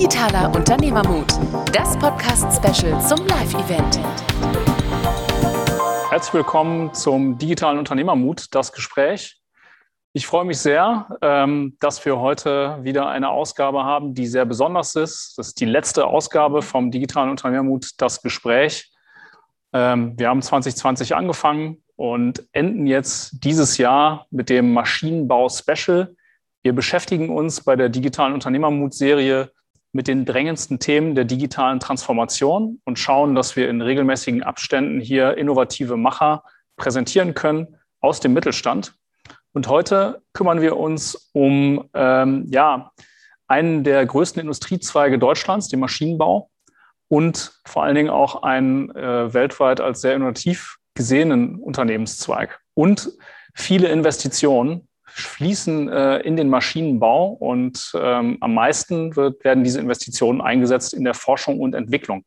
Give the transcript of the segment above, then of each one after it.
Digitaler Unternehmermut, das Podcast-Special zum Live-Event. Herzlich willkommen zum Digitalen Unternehmermut, das Gespräch. Ich freue mich sehr, ähm, dass wir heute wieder eine Ausgabe haben, die sehr besonders ist. Das ist die letzte Ausgabe vom Digitalen Unternehmermut, das Gespräch. Ähm, wir haben 2020 angefangen und enden jetzt dieses Jahr mit dem Maschinenbau-Special. Wir beschäftigen uns bei der Digitalen Unternehmermut-Serie mit den drängendsten Themen der digitalen Transformation und schauen, dass wir in regelmäßigen Abständen hier innovative Macher präsentieren können aus dem Mittelstand. Und heute kümmern wir uns um ähm, ja, einen der größten Industriezweige Deutschlands, den Maschinenbau, und vor allen Dingen auch einen äh, weltweit als sehr innovativ gesehenen Unternehmenszweig und viele Investitionen fließen äh, in den Maschinenbau und ähm, am meisten wird, werden diese Investitionen eingesetzt in der Forschung und Entwicklung.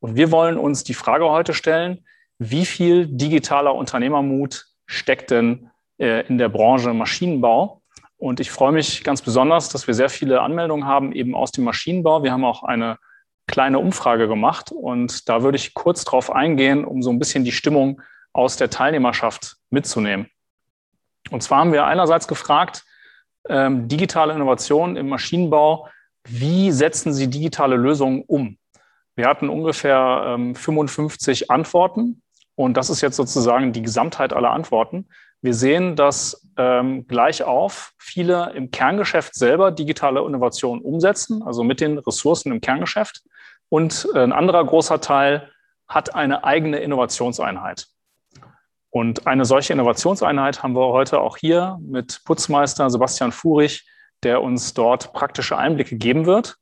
Und wir wollen uns die Frage heute stellen, wie viel digitaler Unternehmermut steckt denn äh, in der Branche Maschinenbau? Und ich freue mich ganz besonders, dass wir sehr viele Anmeldungen haben, eben aus dem Maschinenbau. Wir haben auch eine kleine Umfrage gemacht und da würde ich kurz drauf eingehen, um so ein bisschen die Stimmung aus der Teilnehmerschaft mitzunehmen. Und zwar haben wir einerseits gefragt, ähm, digitale Innovation im Maschinenbau, wie setzen Sie digitale Lösungen um? Wir hatten ungefähr ähm, 55 Antworten und das ist jetzt sozusagen die Gesamtheit aller Antworten. Wir sehen, dass ähm, gleich auf viele im Kerngeschäft selber digitale Innovationen umsetzen, also mit den Ressourcen im Kerngeschäft. Und ein anderer großer Teil hat eine eigene Innovationseinheit. Und eine solche Innovationseinheit haben wir heute auch hier mit Putzmeister Sebastian Furich, der uns dort praktische Einblicke geben wird.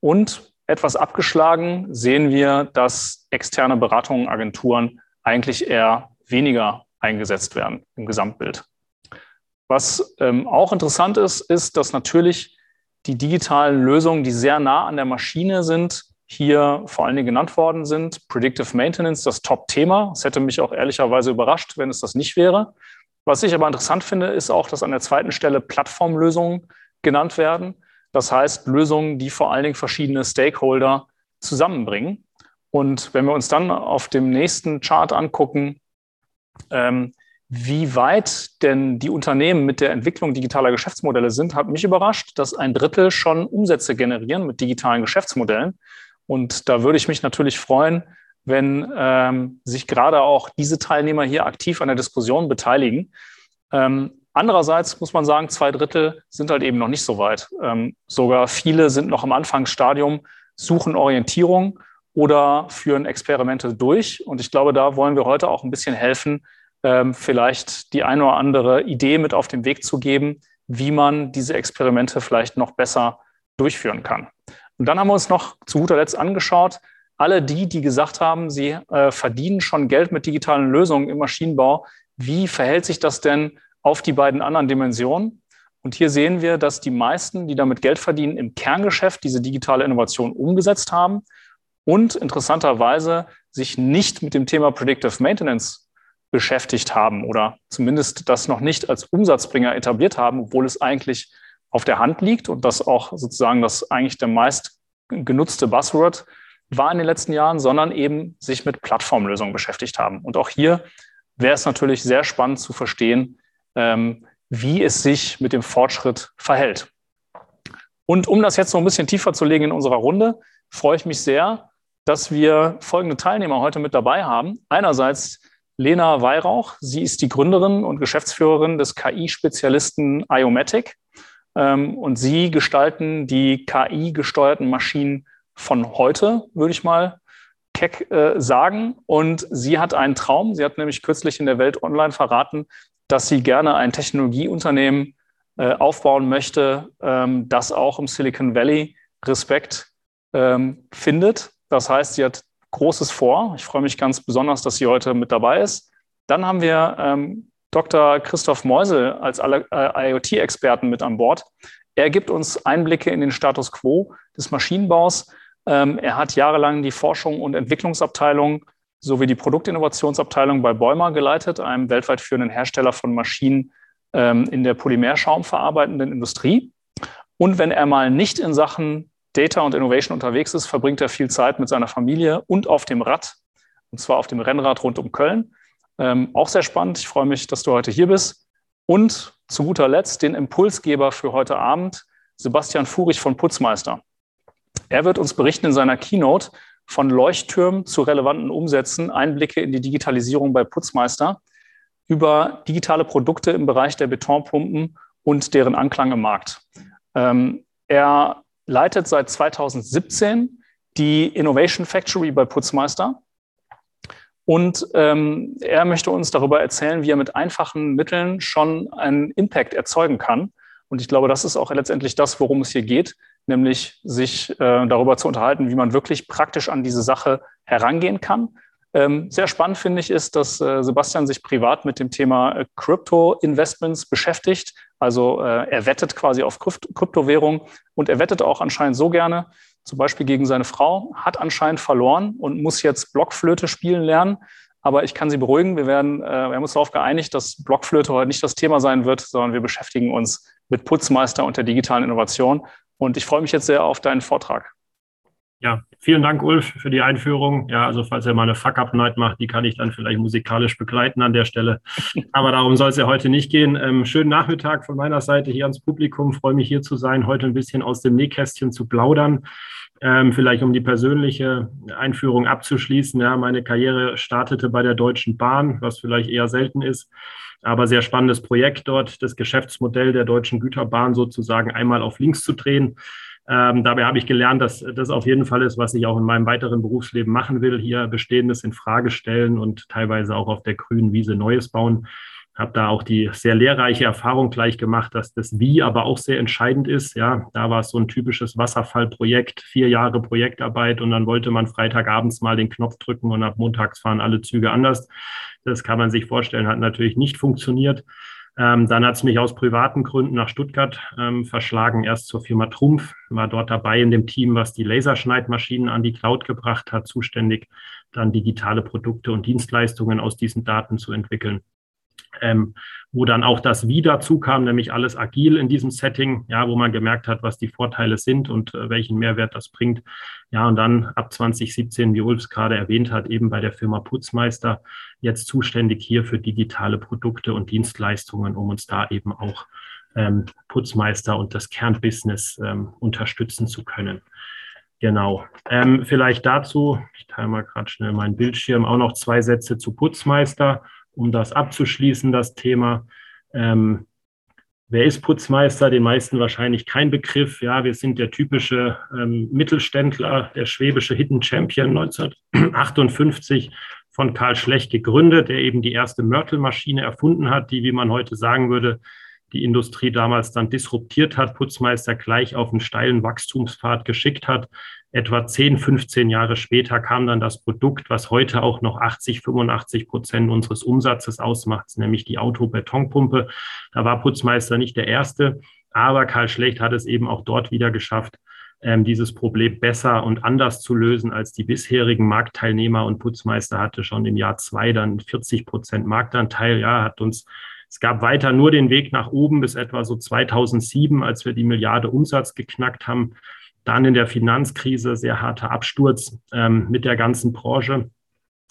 Und etwas abgeschlagen sehen wir, dass externe Beratungen, Agenturen eigentlich eher weniger eingesetzt werden im Gesamtbild. Was ähm, auch interessant ist, ist, dass natürlich die digitalen Lösungen, die sehr nah an der Maschine sind, hier vor allen Dingen genannt worden sind. Predictive Maintenance, das Top-Thema. Es hätte mich auch ehrlicherweise überrascht, wenn es das nicht wäre. Was ich aber interessant finde, ist auch, dass an der zweiten Stelle Plattformlösungen genannt werden. Das heißt, Lösungen, die vor allen Dingen verschiedene Stakeholder zusammenbringen. Und wenn wir uns dann auf dem nächsten Chart angucken, ähm, wie weit denn die Unternehmen mit der Entwicklung digitaler Geschäftsmodelle sind, hat mich überrascht, dass ein Drittel schon Umsätze generieren mit digitalen Geschäftsmodellen. Und da würde ich mich natürlich freuen, wenn ähm, sich gerade auch diese Teilnehmer hier aktiv an der Diskussion beteiligen. Ähm, andererseits muss man sagen, zwei Drittel sind halt eben noch nicht so weit. Ähm, sogar viele sind noch im Anfangsstadium, suchen Orientierung oder führen Experimente durch. Und ich glaube, da wollen wir heute auch ein bisschen helfen, ähm, vielleicht die eine oder andere Idee mit auf den Weg zu geben, wie man diese Experimente vielleicht noch besser durchführen kann. Und dann haben wir uns noch zu guter Letzt angeschaut, alle die, die gesagt haben, sie äh, verdienen schon Geld mit digitalen Lösungen im Maschinenbau, wie verhält sich das denn auf die beiden anderen Dimensionen? Und hier sehen wir, dass die meisten, die damit Geld verdienen, im Kerngeschäft diese digitale Innovation umgesetzt haben und interessanterweise sich nicht mit dem Thema Predictive Maintenance beschäftigt haben oder zumindest das noch nicht als Umsatzbringer etabliert haben, obwohl es eigentlich auf der Hand liegt und das auch sozusagen das eigentlich der meist genutzte Buzzword war in den letzten Jahren, sondern eben sich mit Plattformlösungen beschäftigt haben. Und auch hier wäre es natürlich sehr spannend zu verstehen, ähm, wie es sich mit dem Fortschritt verhält. Und um das jetzt noch ein bisschen tiefer zu legen in unserer Runde, freue ich mich sehr, dass wir folgende Teilnehmer heute mit dabei haben. Einerseits Lena Weihrauch. Sie ist die Gründerin und Geschäftsführerin des KI-Spezialisten Iomatic. Ähm, und sie gestalten die KI-gesteuerten Maschinen von heute, würde ich mal keck äh, sagen. Und sie hat einen Traum. Sie hat nämlich kürzlich in der Welt Online verraten, dass sie gerne ein Technologieunternehmen äh, aufbauen möchte, ähm, das auch im Silicon Valley Respekt ähm, findet. Das heißt, sie hat Großes vor. Ich freue mich ganz besonders, dass sie heute mit dabei ist. Dann haben wir ähm, Dr. Christoph Meusel als äh, IoT-Experten mit an Bord. Er gibt uns Einblicke in den Status quo des Maschinenbaus. Ähm, er hat jahrelang die Forschung und Entwicklungsabteilung sowie die Produktinnovationsabteilung bei Bäumer geleitet, einem weltweit führenden Hersteller von Maschinen ähm, in der Polymerschaumverarbeitenden Industrie. Und wenn er mal nicht in Sachen Data und Innovation unterwegs ist, verbringt er viel Zeit mit seiner Familie und auf dem Rad, und zwar auf dem Rennrad rund um Köln. Ähm, auch sehr spannend. Ich freue mich, dass du heute hier bist. Und zu guter Letzt den Impulsgeber für heute Abend, Sebastian Furich von Putzmeister. Er wird uns berichten in seiner Keynote von Leuchttürmen zu relevanten Umsätzen, Einblicke in die Digitalisierung bei Putzmeister, über digitale Produkte im Bereich der Betonpumpen und deren Anklang im Markt. Ähm, er leitet seit 2017 die Innovation Factory bei Putzmeister. Und ähm, er möchte uns darüber erzählen, wie er mit einfachen Mitteln schon einen Impact erzeugen kann. Und ich glaube, das ist auch letztendlich das, worum es hier geht, nämlich sich äh, darüber zu unterhalten, wie man wirklich praktisch an diese Sache herangehen kann ähm, sehr spannend finde ich ist, dass äh, Sebastian sich privat mit dem Thema äh, Crypto-Investments beschäftigt. Also äh, er wettet quasi auf Krypt Kryptowährung und er wettet auch anscheinend so gerne, zum Beispiel gegen seine Frau, hat anscheinend verloren und muss jetzt Blockflöte spielen lernen. Aber ich kann Sie beruhigen, wir, werden, äh, wir haben uns darauf geeinigt, dass Blockflöte heute nicht das Thema sein wird, sondern wir beschäftigen uns mit Putzmeister und der digitalen Innovation. Und ich freue mich jetzt sehr auf deinen Vortrag. Ja, vielen Dank, Ulf, für die Einführung. Ja, also falls er mal eine Fuck-Up-Night macht, die kann ich dann vielleicht musikalisch begleiten an der Stelle. Aber darum soll es ja heute nicht gehen. Ähm, schönen Nachmittag von meiner Seite hier ans Publikum. Freue mich hier zu sein, heute ein bisschen aus dem Nähkästchen zu plaudern. Ähm, vielleicht um die persönliche Einführung abzuschließen. Ja, meine Karriere startete bei der Deutschen Bahn, was vielleicht eher selten ist. Aber sehr spannendes Projekt dort, das Geschäftsmodell der Deutschen Güterbahn sozusagen einmal auf links zu drehen ähm, dabei habe ich gelernt, dass das auf jeden Fall ist, was ich auch in meinem weiteren Berufsleben machen will, hier Bestehendes in Frage stellen und teilweise auch auf der grünen Wiese Neues bauen. Habe da auch die sehr lehrreiche Erfahrung gleich gemacht, dass das Wie aber auch sehr entscheidend ist. Ja, da war es so ein typisches Wasserfallprojekt, vier Jahre Projektarbeit und dann wollte man Freitagabends mal den Knopf drücken und ab montags fahren alle Züge anders. Das kann man sich vorstellen, hat natürlich nicht funktioniert. Ähm, dann hat es mich aus privaten Gründen nach Stuttgart ähm, verschlagen, erst zur Firma Trumpf, war dort dabei in dem Team, was die Laserschneidmaschinen an die Cloud gebracht hat, zuständig, dann digitale Produkte und Dienstleistungen aus diesen Daten zu entwickeln ähm, wo dann auch das Wie dazu kam, nämlich alles agil in diesem Setting, ja, wo man gemerkt hat, was die Vorteile sind und äh, welchen Mehrwert das bringt. Ja, und dann ab 2017, wie Ulf es gerade erwähnt hat, eben bei der Firma Putzmeister, jetzt zuständig hier für digitale Produkte und Dienstleistungen, um uns da eben auch ähm, Putzmeister und das Kernbusiness ähm, unterstützen zu können. Genau. Ähm, vielleicht dazu, ich teile mal gerade schnell meinen Bildschirm, auch noch zwei Sätze zu Putzmeister um das abzuschließen, das Thema. Ähm, wer ist Putzmeister? Den meisten wahrscheinlich kein Begriff. Ja, wir sind der typische ähm, Mittelständler, der schwäbische Hidden Champion 1958 von Karl Schlecht gegründet, der eben die erste Mörtelmaschine erfunden hat, die, wie man heute sagen würde, die Industrie damals dann disruptiert hat, Putzmeister gleich auf einen steilen Wachstumspfad geschickt hat, Etwa 10, 15 Jahre später kam dann das Produkt, was heute auch noch 80, 85 Prozent unseres Umsatzes ausmacht, nämlich die Autobetonpumpe. Da war Putzmeister nicht der Erste, aber Karl Schlecht hat es eben auch dort wieder geschafft, ähm, dieses Problem besser und anders zu lösen als die bisherigen Marktteilnehmer. Und Putzmeister hatte schon im Jahr zwei dann 40 Prozent Marktanteil. Ja, hat uns es gab weiter nur den Weg nach oben bis etwa so 2007, als wir die Milliarde Umsatz geknackt haben. Dann in der Finanzkrise sehr harter Absturz ähm, mit der ganzen Branche.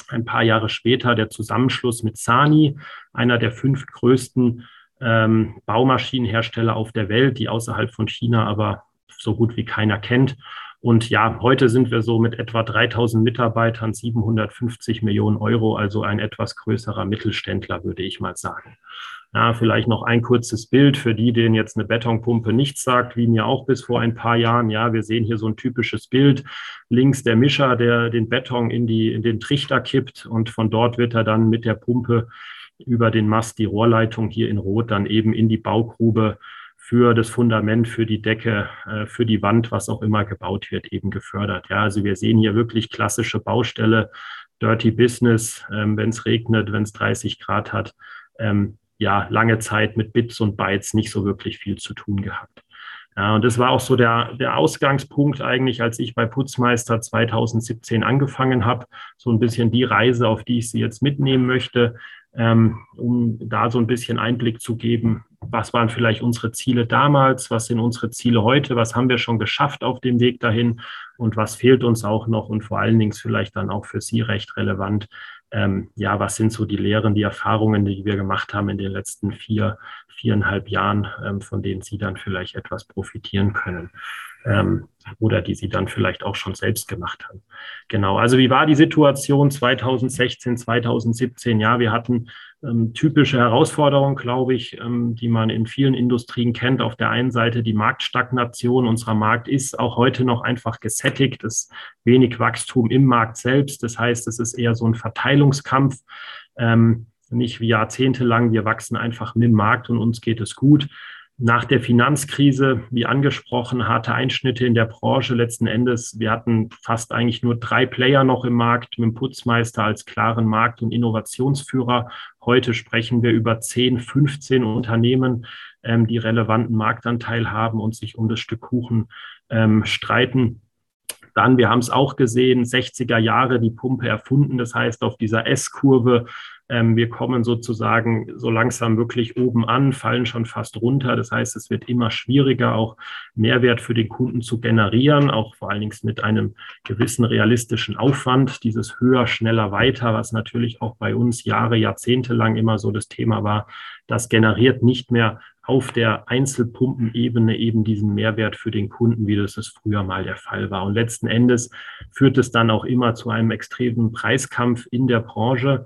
Ein paar Jahre später der Zusammenschluss mit Sani, einer der fünf größten ähm, Baumaschinenhersteller auf der Welt, die außerhalb von China aber so gut wie keiner kennt. Und ja, heute sind wir so mit etwa 3000 Mitarbeitern, 750 Millionen Euro, also ein etwas größerer Mittelständler, würde ich mal sagen. Ja, vielleicht noch ein kurzes Bild für die, denen jetzt eine Betonpumpe nichts sagt, wie mir auch bis vor ein paar Jahren. Ja, wir sehen hier so ein typisches Bild. Links der Mischer, der den Beton in, die, in den Trichter kippt und von dort wird er dann mit der Pumpe über den Mast, die Rohrleitung hier in Rot, dann eben in die Baugrube für das Fundament, für die Decke, äh, für die Wand, was auch immer gebaut wird, eben gefördert. Ja, also wir sehen hier wirklich klassische Baustelle, Dirty Business, ähm, wenn es regnet, wenn es 30 Grad hat. Ähm, ja lange Zeit mit Bits und Bytes nicht so wirklich viel zu tun gehabt. Ja, und das war auch so der, der Ausgangspunkt eigentlich, als ich bei Putzmeister 2017 angefangen habe. So ein bisschen die Reise, auf die ich Sie jetzt mitnehmen möchte, ähm, um da so ein bisschen Einblick zu geben, was waren vielleicht unsere Ziele damals, was sind unsere Ziele heute, was haben wir schon geschafft auf dem Weg dahin und was fehlt uns auch noch und vor allen Dingen vielleicht dann auch für Sie recht relevant, ähm, ja, was sind so die Lehren, die Erfahrungen, die wir gemacht haben in den letzten vier, viereinhalb Jahren, ähm, von denen Sie dann vielleicht etwas profitieren können ähm, oder die Sie dann vielleicht auch schon selbst gemacht haben. Genau, also wie war die Situation 2016, 2017? Ja, wir hatten ähm, typische Herausforderungen, glaube ich, ähm, die man in vielen Industrien kennt. Auf der einen Seite die Marktstagnation. Unserer Markt ist auch heute noch einfach gesättigt. Es ist wenig Wachstum im Markt selbst. Das heißt, es ist eher so ein Verteilungskampf. Ähm, nicht wie jahrzehntelang, wir wachsen einfach mit dem Markt und uns geht es gut nach der Finanzkrise, wie angesprochen, harte Einschnitte in der Branche letzten Endes. Wir hatten fast eigentlich nur drei Player noch im Markt, mit dem Putzmeister als klaren Markt- und Innovationsführer. Heute sprechen wir über 10, 15 Unternehmen, ähm, die relevanten Marktanteil haben und sich um das Stück Kuchen ähm, streiten. Dann, wir haben es auch gesehen, 60er Jahre die Pumpe erfunden. Das heißt, auf dieser S-Kurve wir kommen sozusagen so langsam wirklich oben an, fallen schon fast runter. Das heißt, es wird immer schwieriger, auch Mehrwert für den Kunden zu generieren, auch vor allen Dingen mit einem gewissen realistischen Aufwand. Dieses höher, schneller, weiter, was natürlich auch bei uns Jahre, Jahrzehnte lang immer so das Thema war, das generiert nicht mehr auf der Einzelpumpenebene eben diesen Mehrwert für den Kunden, wie das es früher mal der Fall war. Und letzten Endes führt es dann auch immer zu einem extremen Preiskampf in der Branche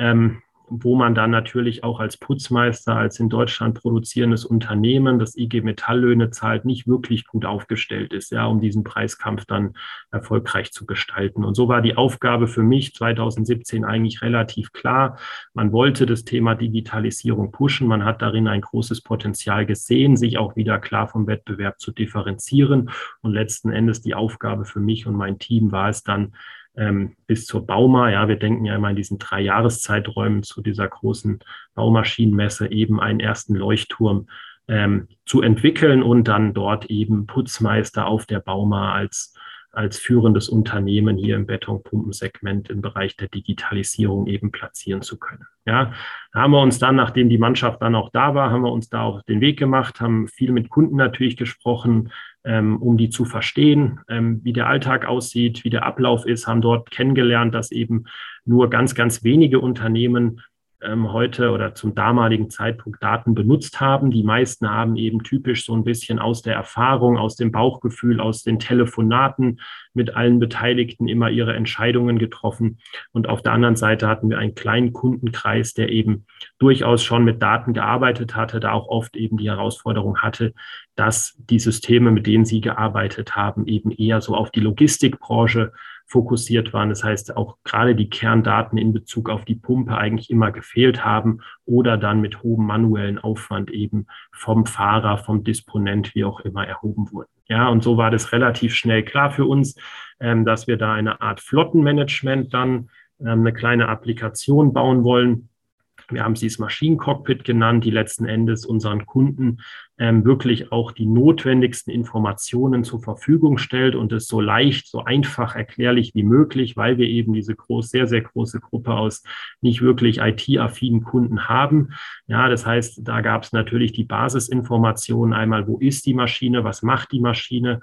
ähm, wo man dann natürlich auch als Putzmeister, als in Deutschland produzierendes Unternehmen, das IG Metalllöhne zahlt, nicht wirklich gut aufgestellt ist, ja, um diesen Preiskampf dann erfolgreich zu gestalten. Und so war die Aufgabe für mich 2017 eigentlich relativ klar. Man wollte das Thema Digitalisierung pushen. Man hat darin ein großes Potenzial gesehen, sich auch wieder klar vom Wettbewerb zu differenzieren. Und letzten Endes die Aufgabe für mich und mein Team war es dann, ähm, bis zur Bauma. Ja, wir denken ja immer in diesen drei Jahreszeiträumen zu dieser großen Baumaschinenmesse eben einen ersten Leuchtturm ähm, zu entwickeln und dann dort eben Putzmeister auf der Bauma als als führendes Unternehmen hier im Betonpumpensegment im Bereich der Digitalisierung eben platzieren zu können. Ja, da haben wir uns dann, nachdem die Mannschaft dann auch da war, haben wir uns da auf den Weg gemacht, haben viel mit Kunden natürlich gesprochen, ähm, um die zu verstehen, ähm, wie der Alltag aussieht, wie der Ablauf ist, haben dort kennengelernt, dass eben nur ganz, ganz wenige Unternehmen ähm, heute oder zum damaligen Zeitpunkt Daten benutzt haben. Die meisten haben eben typisch so ein bisschen aus der Erfahrung, aus dem Bauchgefühl, aus den Telefonaten mit allen Beteiligten immer ihre Entscheidungen getroffen. Und auf der anderen Seite hatten wir einen kleinen Kundenkreis, der eben durchaus schon mit Daten gearbeitet hatte, da auch oft eben die Herausforderung hatte, dass die Systeme, mit denen sie gearbeitet haben, eben eher so auf die Logistikbranche fokussiert waren. Das heißt, auch gerade die Kerndaten in Bezug auf die Pumpe eigentlich immer gefehlt haben oder dann mit hohem manuellen Aufwand eben vom Fahrer, vom Disponent, wie auch immer erhoben wurden. Ja, und so war das relativ schnell klar für uns, ähm, dass wir da eine Art Flottenmanagement dann ähm, eine kleine Applikation bauen wollen, wir haben sie das Maschinencockpit genannt, die letzten Endes unseren Kunden ähm, wirklich auch die notwendigsten Informationen zur Verfügung stellt und es so leicht, so einfach erklärlich wie möglich, weil wir eben diese groß, sehr, sehr große Gruppe aus nicht wirklich IT-affinen Kunden haben. Ja, das heißt, da gab es natürlich die Basisinformationen einmal, wo ist die Maschine, was macht die Maschine,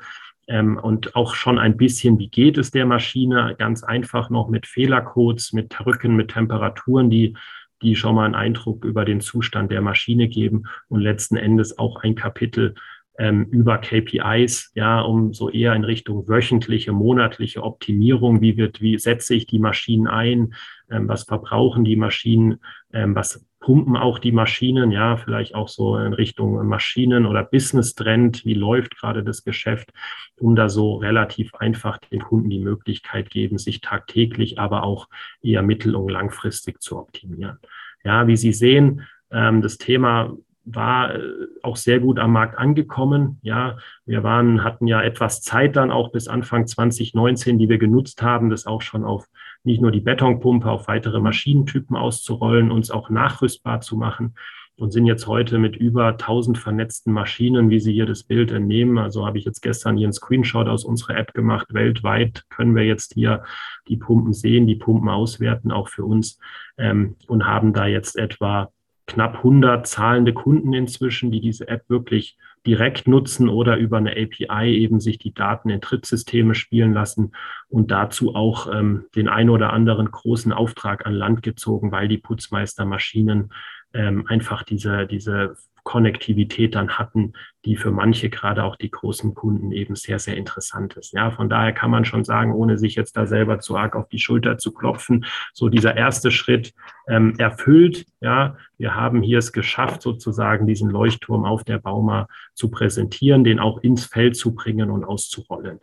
ähm, und auch schon ein bisschen, wie geht es der Maschine, ganz einfach noch mit Fehlercodes, mit Drücken, mit Temperaturen, die die schon mal einen Eindruck über den Zustand der Maschine geben und letzten Endes auch ein Kapitel ähm, über KPIs, ja, um so eher in Richtung wöchentliche, monatliche Optimierung, wie wird, wie setze ich die Maschinen ein, ähm, was verbrauchen die Maschinen, ähm, was pumpen auch die Maschinen, ja, vielleicht auch so in Richtung Maschinen oder Business Trend, wie läuft gerade das Geschäft, um da so relativ einfach den Kunden die Möglichkeit geben, sich tagtäglich, aber auch eher mittel- und langfristig zu optimieren. Ja, wie Sie sehen, ähm, das Thema war äh, auch sehr gut am Markt angekommen. Ja, wir waren, hatten ja etwas Zeit dann auch bis Anfang 2019, die wir genutzt haben, das auch schon auf nicht nur die Betonpumpe, auf weitere Maschinentypen auszurollen, uns auch nachrüstbar zu machen und sind jetzt heute mit über 1000 vernetzten Maschinen, wie Sie hier das Bild entnehmen. Also habe ich jetzt gestern hier einen Screenshot aus unserer App gemacht. Weltweit können wir jetzt hier die Pumpen sehen, die Pumpen auswerten, auch für uns ähm, und haben da jetzt etwa knapp 100 zahlende Kunden inzwischen, die diese App wirklich direkt nutzen oder über eine API eben sich die Daten in Trittsysteme spielen lassen und dazu auch ähm, den ein oder anderen großen Auftrag an Land gezogen, weil die Putzmeistermaschinen ähm, einfach diese, diese Konnektivität dann hatten, die für manche, gerade auch die großen Kunden, eben sehr, sehr interessant ist. Ja, von daher kann man schon sagen, ohne sich jetzt da selber zu arg auf die Schulter zu klopfen, so dieser erste Schritt ähm, erfüllt. Ja, wir haben hier es geschafft, sozusagen diesen Leuchtturm auf der Bauma zu präsentieren, den auch ins Feld zu bringen und auszurollen.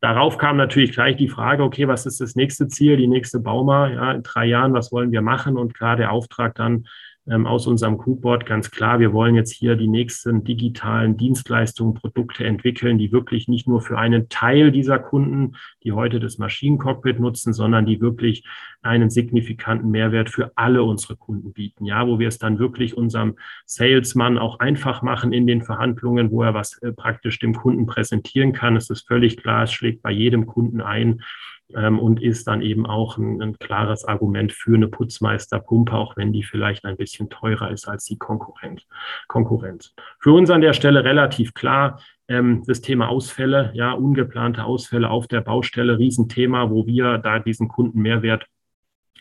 Darauf kam natürlich gleich die Frage, okay, was ist das nächste Ziel, die nächste Bauma? Ja, in drei Jahren, was wollen wir machen? Und klar, der Auftrag dann ähm, aus unserem Crewboard ganz klar, wir wollen jetzt hier die nächsten digitalen Dienstleistungen, Produkte entwickeln, die wirklich nicht nur für einen Teil dieser Kunden, die heute das Maschinencockpit nutzen, sondern die wirklich einen signifikanten Mehrwert für alle unsere Kunden bieten. Ja, wo wir es dann wirklich unserem Salesman auch einfach machen in den Verhandlungen, wo er was äh, praktisch dem Kunden präsentieren kann. Es ist völlig klar, es schlägt bei jedem Kunden ein ähm, und ist dann eben auch ein, ein, klares Argument für eine Putzmeisterpumpe, auch wenn die vielleicht ein bisschen teurer ist als die Konkurrent, Konkurrenz. Für uns an der Stelle relativ klar, ähm, das Thema Ausfälle, ja, ungeplante Ausfälle auf der Baustelle, Riesenthema, wo wir da diesen Kunden Mehrwert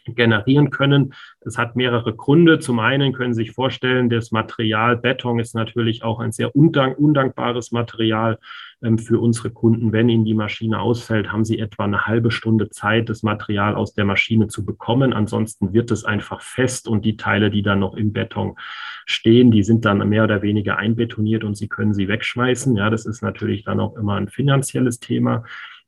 generieren können. Das hat mehrere Gründe. Zum einen können Sie sich vorstellen, das Material Beton ist natürlich auch ein sehr undank undankbares Material ähm, für unsere Kunden. Wenn Ihnen die Maschine ausfällt, haben Sie etwa eine halbe Stunde Zeit, das Material aus der Maschine zu bekommen. Ansonsten wird es einfach fest und die Teile, die dann noch im Beton stehen, die sind dann mehr oder weniger einbetoniert und Sie können sie wegschmeißen. Ja, das ist natürlich dann auch immer ein finanzielles Thema.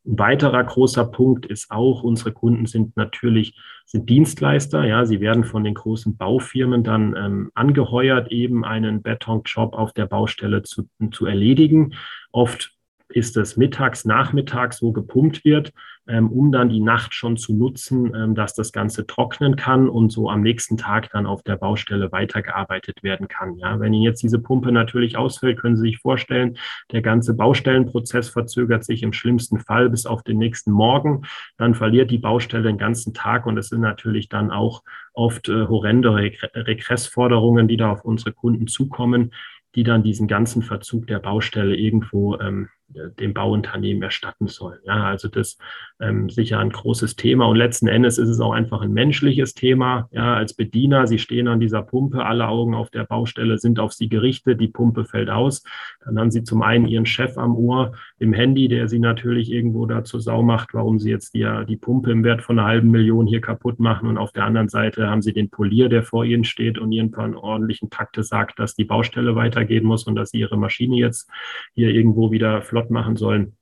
Ein weiterer großer Punkt ist auch, unsere Kunden sind natürlich sind Dienstleister. Ja, sie werden von den großen Baufirmen dann ähm, angeheuert, eben einen Betonjob auf der Baustelle zu, zu erledigen. Oft ist es mittags, nachmittags, wo gepumpt wird, ähm, um dann die Nacht schon zu nutzen, ähm, dass das Ganze trocknen kann und so am nächsten Tag dann auf der Baustelle weitergearbeitet werden kann. Ja, wenn Ihnen jetzt diese Pumpe natürlich ausfällt, können Sie sich vorstellen, der ganze Baustellenprozess verzögert sich im schlimmsten Fall bis auf den nächsten Morgen. Dann verliert die Baustelle den ganzen Tag und es sind natürlich dann auch oft äh, horrende Regressforderungen, die da auf unsere Kunden zukommen die dann diesen ganzen Verzug der Baustelle irgendwo ähm, dem Bauunternehmen erstatten sollen. Ja, also das ähm, sicher ein großes Thema und letzten Endes ist es auch einfach ein menschliches Thema. Ja, als Bediener, Sie stehen an dieser Pumpe, alle Augen auf der Baustelle sind auf Sie gerichtet, die Pumpe fällt aus. Dann haben Sie zum einen Ihren Chef am Ohr im Handy, der Sie natürlich irgendwo dazu sau macht, warum Sie jetzt die, die Pumpe im Wert von einer halben Million hier kaputt machen und auf der anderen Seite haben Sie den Polier, der vor Ihnen steht und Ihnen von ordentlichen Takte sagt, dass die Baustelle weitergehen muss und dass Sie Ihre Maschine jetzt hier irgendwo wieder flott machen sollen,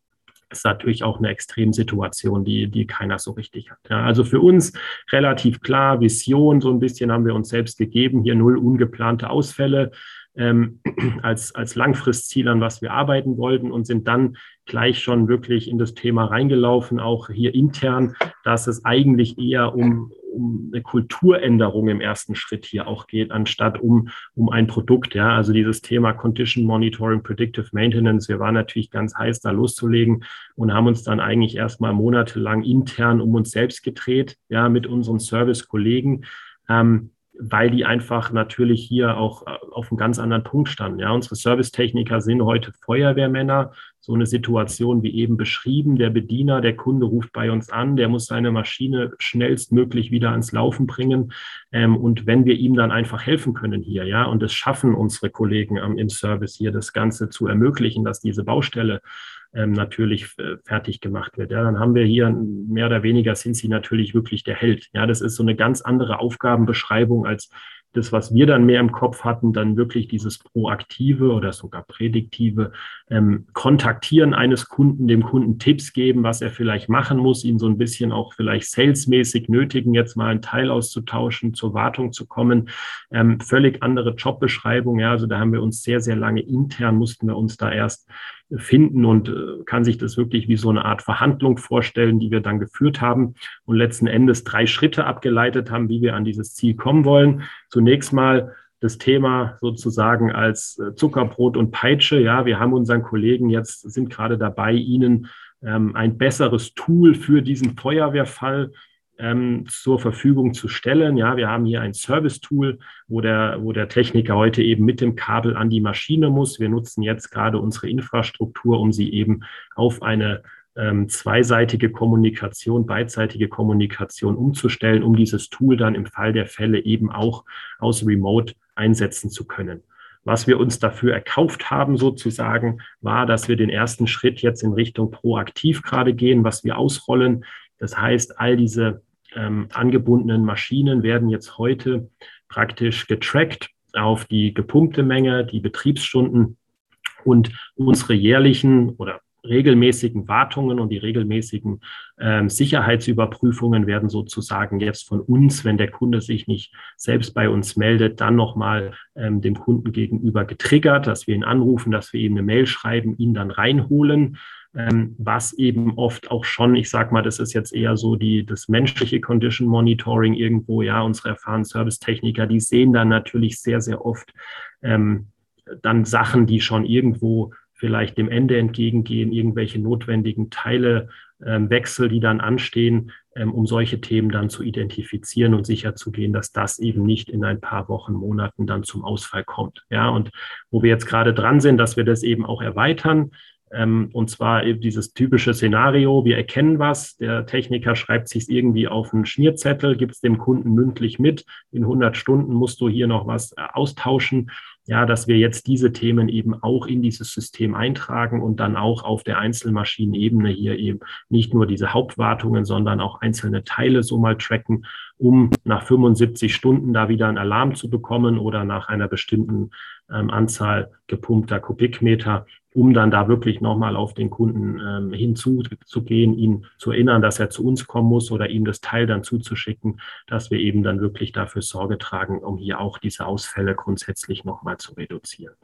ist natürlich auch eine Extremsituation, die, die keiner so richtig hat. Ja, also für uns relativ klar, Vision, so ein bisschen haben wir uns selbst gegeben, hier null ungeplante Ausfälle ähm, als, als Langfristziel, an was wir arbeiten wollten und sind dann gleich schon wirklich in das Thema reingelaufen, auch hier intern, dass es eigentlich eher um, um eine Kulturänderung im ersten Schritt hier auch geht, anstatt um, um ein Produkt. Ja, also dieses Thema Condition Monitoring, Predictive Maintenance. Wir waren natürlich ganz heiß, da loszulegen und haben uns dann eigentlich erstmal monatelang intern um uns selbst gedreht, ja, mit unseren Service-Kollegen. Ähm, weil die einfach natürlich hier auch äh, auf einem ganz anderen Punkt standen. Ja, unsere Servicetechniker sind heute Feuerwehrmänner. So eine Situation wie eben beschrieben. Der Bediener, der Kunde ruft bei uns an, der muss seine Maschine schnellstmöglich wieder ans Laufen bringen. Ähm, und wenn wir ihm dann einfach helfen können hier, ja, und es schaffen unsere Kollegen ähm, im Service hier, das Ganze zu ermöglichen, dass diese Baustelle natürlich äh, fertig gemacht wird. Ja, dann haben wir hier mehr oder weniger sind sie natürlich wirklich der Held. Ja, das ist so eine ganz andere Aufgabenbeschreibung als das, was wir dann mehr im Kopf hatten, dann wirklich dieses proaktive oder sogar prädiktive ähm, Kontaktieren eines Kunden, dem Kunden Tipps geben, was er vielleicht machen muss, ihn so ein bisschen auch vielleicht salesmäßig nötigen, jetzt mal einen Teil auszutauschen, zur Wartung zu kommen. Ähm, völlig andere Jobbeschreibung. Ja, also da haben wir uns sehr, sehr lange intern mussten wir uns da erst finden und äh, kann sich das wirklich wie so eine Art Verhandlung vorstellen, die wir dann geführt haben und letzten Endes drei Schritte abgeleitet haben, wie wir an dieses Ziel kommen wollen. Zunächst mal das Thema sozusagen als äh, Zuckerbrot und Peitsche. Ja, wir haben unseren Kollegen jetzt, sind gerade dabei, ihnen ähm, ein besseres Tool für diesen Feuerwehrfall ähm, zur Verfügung zu stellen. Ja, wir haben hier ein Service-Tool, wo der, wo der Techniker heute eben mit dem Kabel an die Maschine muss. Wir nutzen jetzt gerade unsere Infrastruktur, um sie eben auf eine ähm, zweiseitige Kommunikation, beidseitige Kommunikation umzustellen, um dieses Tool dann im Fall der Fälle eben auch aus Remote einsetzen zu können. Was wir uns dafür erkauft haben, sozusagen, war, dass wir den ersten Schritt jetzt in Richtung proaktiv gerade gehen, was wir ausrollen. Das heißt, all diese ähm, angebundenen Maschinen werden jetzt heute praktisch getrackt auf die gepumpte Menge, die Betriebsstunden und unsere jährlichen oder regelmäßigen Wartungen und die regelmäßigen ähm, Sicherheitsüberprüfungen werden sozusagen jetzt von uns, wenn der Kunde sich nicht selbst bei uns meldet, dann nochmal ähm, dem Kunden gegenüber getriggert, dass wir ihn anrufen, dass wir ihm eine Mail schreiben, ihn dann reinholen. Ähm, was eben oft auch schon, ich sag mal, das ist jetzt eher so die, das menschliche Condition Monitoring irgendwo, ja, unsere erfahrenen Servicetechniker, die sehen dann natürlich sehr, sehr oft ähm, dann Sachen, die schon irgendwo vielleicht dem Ende entgegengehen, irgendwelche notwendigen Teile, ähm, Wechsel, die dann anstehen, ähm, um solche Themen dann zu identifizieren und sicherzugehen, dass das eben nicht in ein paar Wochen, Monaten dann zum Ausfall kommt. Ja, und wo wir jetzt gerade dran sind, dass wir das eben auch erweitern, ähm, und zwar eben dieses typische Szenario, wir erkennen was, der Techniker schreibt sich irgendwie auf einen Schmierzettel, gibt es dem Kunden mündlich mit, in 100 Stunden musst du hier noch was äh, austauschen. Ja, dass wir jetzt diese Themen eben auch in dieses System eintragen und dann auch auf der Einzelmaschinenebene hier eben nicht nur diese Hauptwartungen, sondern auch einzelne Teile so mal tracken, um nach 75 Stunden da wieder einen Alarm zu bekommen oder nach einer bestimmten ähm, Anzahl gepumpter Kubikmeter um dann da wirklich nochmal auf den Kunden ähm, hinzugehen, ihn zu erinnern, dass er zu uns kommen muss oder ihm das Teil dann zuzuschicken, dass wir eben dann wirklich dafür Sorge tragen, um hier auch diese Ausfälle grundsätzlich nochmal zu reduzieren.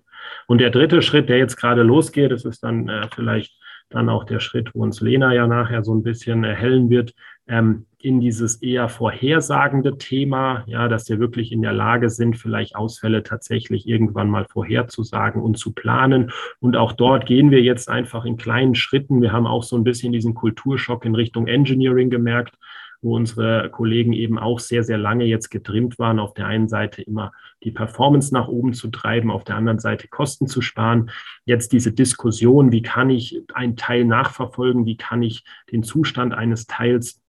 Und der dritte Schritt, der jetzt gerade losgeht, das ist dann äh, vielleicht dann auch der Schritt, wo uns Lena ja nachher so ein bisschen erhellen wird, ähm, in dieses eher vorhersagende Thema, ja, dass wir wirklich in der Lage sind, vielleicht Ausfälle tatsächlich irgendwann mal vorherzusagen und zu planen. Und auch dort gehen wir jetzt einfach in kleinen Schritten. Wir haben auch so ein bisschen diesen Kulturschock in Richtung Engineering gemerkt, wo unsere Kollegen eben auch sehr, sehr lange jetzt getrimmt waren, auf der einen Seite immer die Performance nach oben zu treiben, auf der anderen Seite Kosten zu sparen. Jetzt diese Diskussion, wie kann ich einen Teil nachverfolgen, wie kann ich den Zustand eines Teils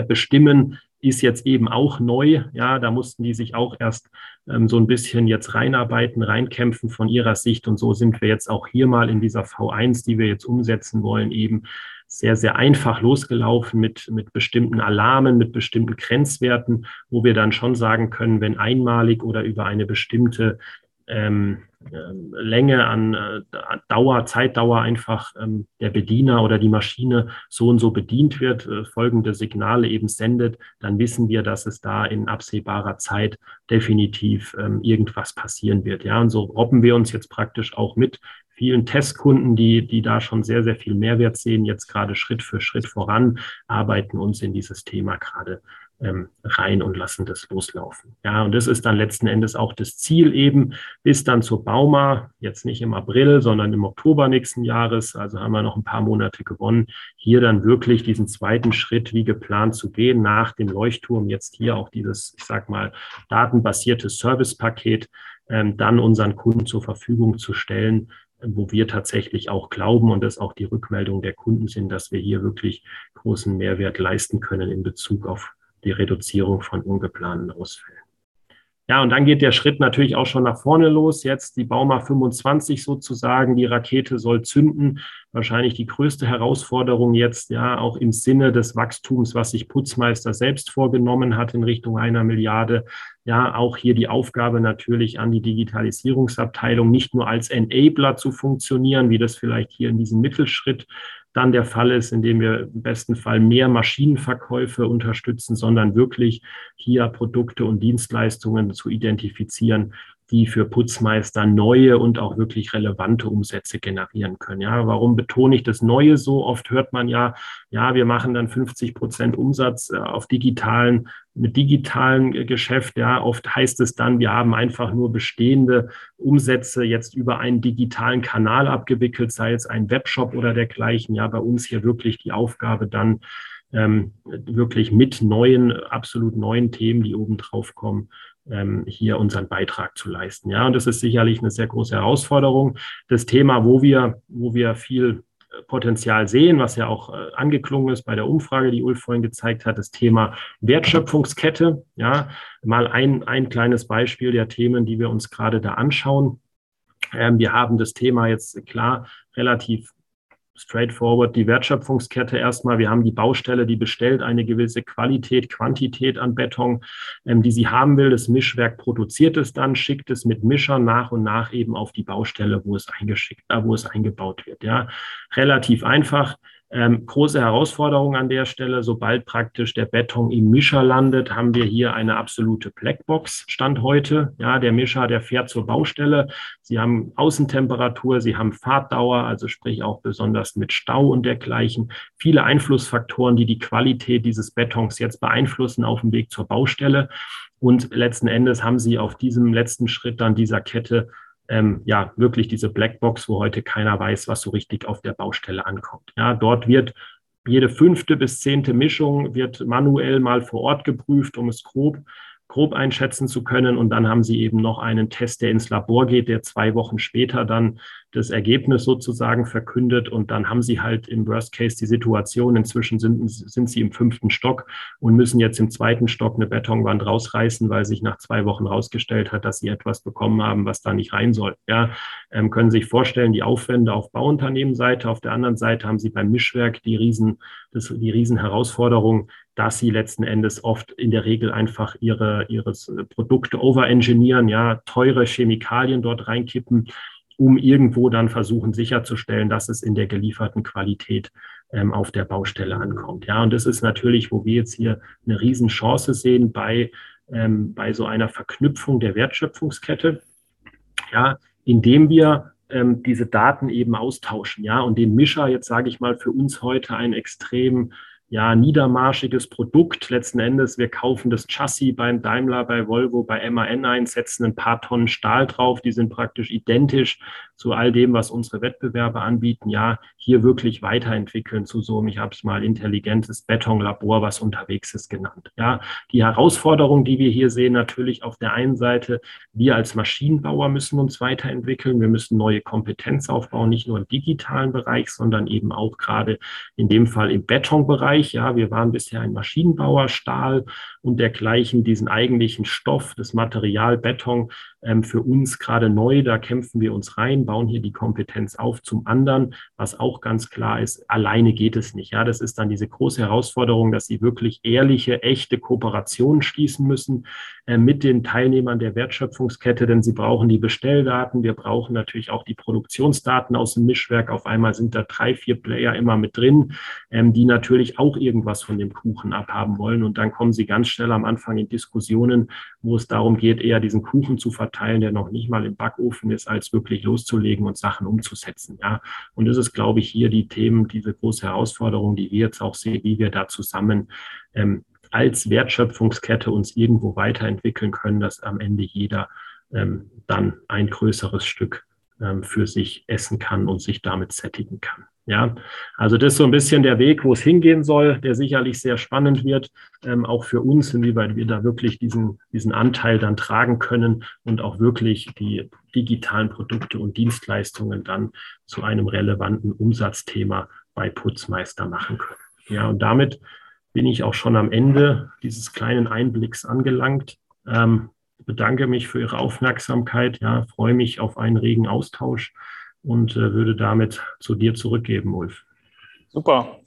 bestimmen, ist jetzt eben auch neu. Ja, da mussten die sich auch erst ähm, so ein bisschen jetzt reinarbeiten, reinkämpfen von ihrer Sicht. Und so sind wir jetzt auch hier mal in dieser V1, die wir jetzt umsetzen wollen, eben sehr, sehr einfach losgelaufen mit, mit bestimmten Alarmen, mit bestimmten Grenzwerten, wo wir dann schon sagen können, wenn einmalig oder über eine bestimmte ähm, Länge an äh, Dauer, Zeitdauer einfach ähm, der Bediener oder die Maschine so und so bedient wird, äh, folgende Signale eben sendet, dann wissen wir, dass es da in absehbarer Zeit definitiv ähm, irgendwas passieren wird. Ja, und so robben wir uns jetzt praktisch auch mit vielen Testkunden, die, die da schon sehr, sehr viel Mehrwert sehen, jetzt gerade Schritt für Schritt voran, arbeiten uns in dieses Thema gerade ähm, rein und lassen das loslaufen. Ja, und das ist dann letzten Endes auch das Ziel eben bis dann zur Bauma, jetzt nicht im April, sondern im Oktober nächsten Jahres, also haben wir noch ein paar Monate gewonnen, hier dann wirklich diesen zweiten Schritt wie geplant zu gehen, nach dem Leuchtturm jetzt hier auch dieses, ich sag mal, datenbasierte Servicepaket ähm, dann unseren Kunden zur Verfügung zu stellen, wo wir tatsächlich auch glauben und das auch die Rückmeldung der Kunden sind, dass wir hier wirklich großen Mehrwert leisten können in Bezug auf die Reduzierung von ungeplanten Ausfällen. Ja, und dann geht der Schritt natürlich auch schon nach vorne los. Jetzt die Bauma 25 sozusagen. Die Rakete soll zünden. Wahrscheinlich die größte Herausforderung jetzt, ja, auch im Sinne des Wachstums, was sich Putzmeister selbst vorgenommen hat in Richtung einer Milliarde. Ja, auch hier die Aufgabe natürlich an die Digitalisierungsabteilung, nicht nur als Enabler zu funktionieren, wie das vielleicht hier in diesem Mittelschritt dann der Fall ist, indem wir im besten Fall mehr Maschinenverkäufe unterstützen, sondern wirklich hier Produkte und Dienstleistungen zu identifizieren, die für Putzmeister neue und auch wirklich relevante Umsätze generieren können. Ja, warum betone ich das Neue so? Oft hört man ja, ja, wir machen dann 50 Prozent Umsatz äh, auf digitalen, mit digitalen äh, Geschäft. Ja, oft heißt es dann, wir haben einfach nur bestehende Umsätze jetzt über einen digitalen Kanal abgewickelt, sei es ein Webshop oder dergleichen. Ja, bei uns hier wirklich die Aufgabe dann, ähm, wirklich mit neuen, absolut neuen Themen, die oben drauf kommen, ähm, hier unseren Beitrag zu leisten. Ja, und das ist sicherlich eine sehr große Herausforderung. Das Thema, wo wir, wo wir viel äh, Potenzial sehen, was ja auch äh, angeklungen ist bei der Umfrage, die Ulf vorhin gezeigt hat, das Thema Wertschöpfungskette. Ja, mal ein, ein kleines Beispiel der Themen, die wir uns gerade da anschauen. Ähm, wir haben das Thema jetzt klar relativ straightforward die Wertschöpfungskette erstmal. Wir haben die Baustelle, die bestellt eine gewisse Qualität, Quantität an Beton, ähm, die sie haben will. Das Mischwerk produziert es dann, schickt es mit Mischern nach und nach eben auf die Baustelle, wo es eingeschickt, äh, wo es eingebaut wird. Ja, relativ einfach. Ähm, große Herausforderung an der Stelle. Sobald praktisch der Beton im Mischer landet, haben wir hier eine absolute Blackbox Stand heute. Ja, der Mischer, der fährt zur Baustelle. Sie haben Außentemperatur, Sie haben Fahrtdauer, also sprich auch besonders mit Stau und dergleichen. Viele Einflussfaktoren, die die Qualität dieses Betons jetzt beeinflussen auf dem Weg zur Baustelle. Und letzten Endes haben Sie auf diesem letzten Schritt dann dieser Kette ähm, ja wirklich diese Blackbox, wo heute keiner weiß, was so richtig auf der Baustelle ankommt. Ja, dort wird jede fünfte bis zehnte Mischung wird manuell mal vor Ort geprüft, um es grob grob einschätzen zu können. Und dann haben sie eben noch einen Test, der ins Labor geht, der zwei Wochen später dann das Ergebnis sozusagen verkündet. Und dann haben sie halt im Worst Case die Situation. Inzwischen sind, sind sie im fünften Stock und müssen jetzt im zweiten Stock eine Betonwand rausreißen, weil sich nach zwei Wochen rausgestellt hat, dass sie etwas bekommen haben, was da nicht rein soll. Ja, ähm, können Sie sich vorstellen, die Aufwände auf Bauunternehmenseite. Auf der anderen Seite haben Sie beim Mischwerk die riesen, das, die riesen dass sie letzten Endes oft in der Regel einfach ihre, ihre Produkte overengineeren, ja, teure Chemikalien dort reinkippen, um irgendwo dann versuchen sicherzustellen, dass es in der gelieferten Qualität ähm, auf der Baustelle ankommt. Ja, und das ist natürlich, wo wir jetzt hier eine Riesenchance sehen bei, ähm, bei so einer Verknüpfung der Wertschöpfungskette, ja, indem wir ähm, diese Daten eben austauschen, ja, und den Mischer jetzt sage ich mal für uns heute ein extrem ja, niedermarschiges Produkt. Letzten Endes, wir kaufen das Chassis beim Daimler, bei Volvo, bei MAN ein, setzen ein paar Tonnen Stahl drauf. Die sind praktisch identisch zu all dem, was unsere Wettbewerber anbieten. Ja, hier wirklich weiterentwickeln zu so, ich habe es mal intelligentes Betonlabor, was unterwegs ist, genannt. Ja, die Herausforderung, die wir hier sehen, natürlich auf der einen Seite, wir als Maschinenbauer müssen uns weiterentwickeln. Wir müssen neue Kompetenz aufbauen, nicht nur im digitalen Bereich, sondern eben auch gerade in dem Fall im Betonbereich. Bereich. Ja, wir waren bisher ein Maschinenbauer, Stahl und dergleichen, diesen eigentlichen Stoff, das Material Beton ähm, für uns gerade neu. Da kämpfen wir uns rein, bauen hier die Kompetenz auf. Zum anderen, was auch ganz klar ist, alleine geht es nicht. Ja, das ist dann diese große Herausforderung, dass Sie wirklich ehrliche, echte Kooperationen schließen müssen äh, mit den Teilnehmern der Wertschöpfungskette, denn Sie brauchen die Bestelldaten. Wir brauchen natürlich auch die Produktionsdaten aus dem Mischwerk. Auf einmal sind da drei, vier Player immer mit drin, ähm, die natürlich auch irgendwas von dem Kuchen abhaben wollen. Und dann kommen Sie ganz schnell am Anfang in Diskussionen, wo es darum geht, eher diesen Kuchen zu verteilen verteilen, der noch nicht mal im Backofen ist, als wirklich loszulegen und Sachen umzusetzen. Ja, und das ist, glaube ich, hier die Themen, diese große Herausforderung, die wir jetzt auch sehen, wie wir da zusammen ähm, als Wertschöpfungskette uns irgendwo weiterentwickeln können, dass am Ende jeder ähm, dann ein größeres Stück ähm, für sich essen kann und sich damit sättigen kann. Ja, also das ist so ein bisschen der Weg, wo es hingehen soll, der sicherlich sehr spannend wird, ähm, auch für uns, inwieweit wir da wirklich diesen, diesen Anteil dann tragen können und auch wirklich die digitalen Produkte und Dienstleistungen dann zu einem relevanten Umsatzthema bei Putzmeister machen können. Ja, und damit bin ich auch schon am Ende dieses kleinen Einblicks angelangt. Ähm, bedanke mich für Ihre Aufmerksamkeit. Ja, freue mich auf einen regen Austausch und äh, würde damit zu dir zurückgeben, Ulf. Super.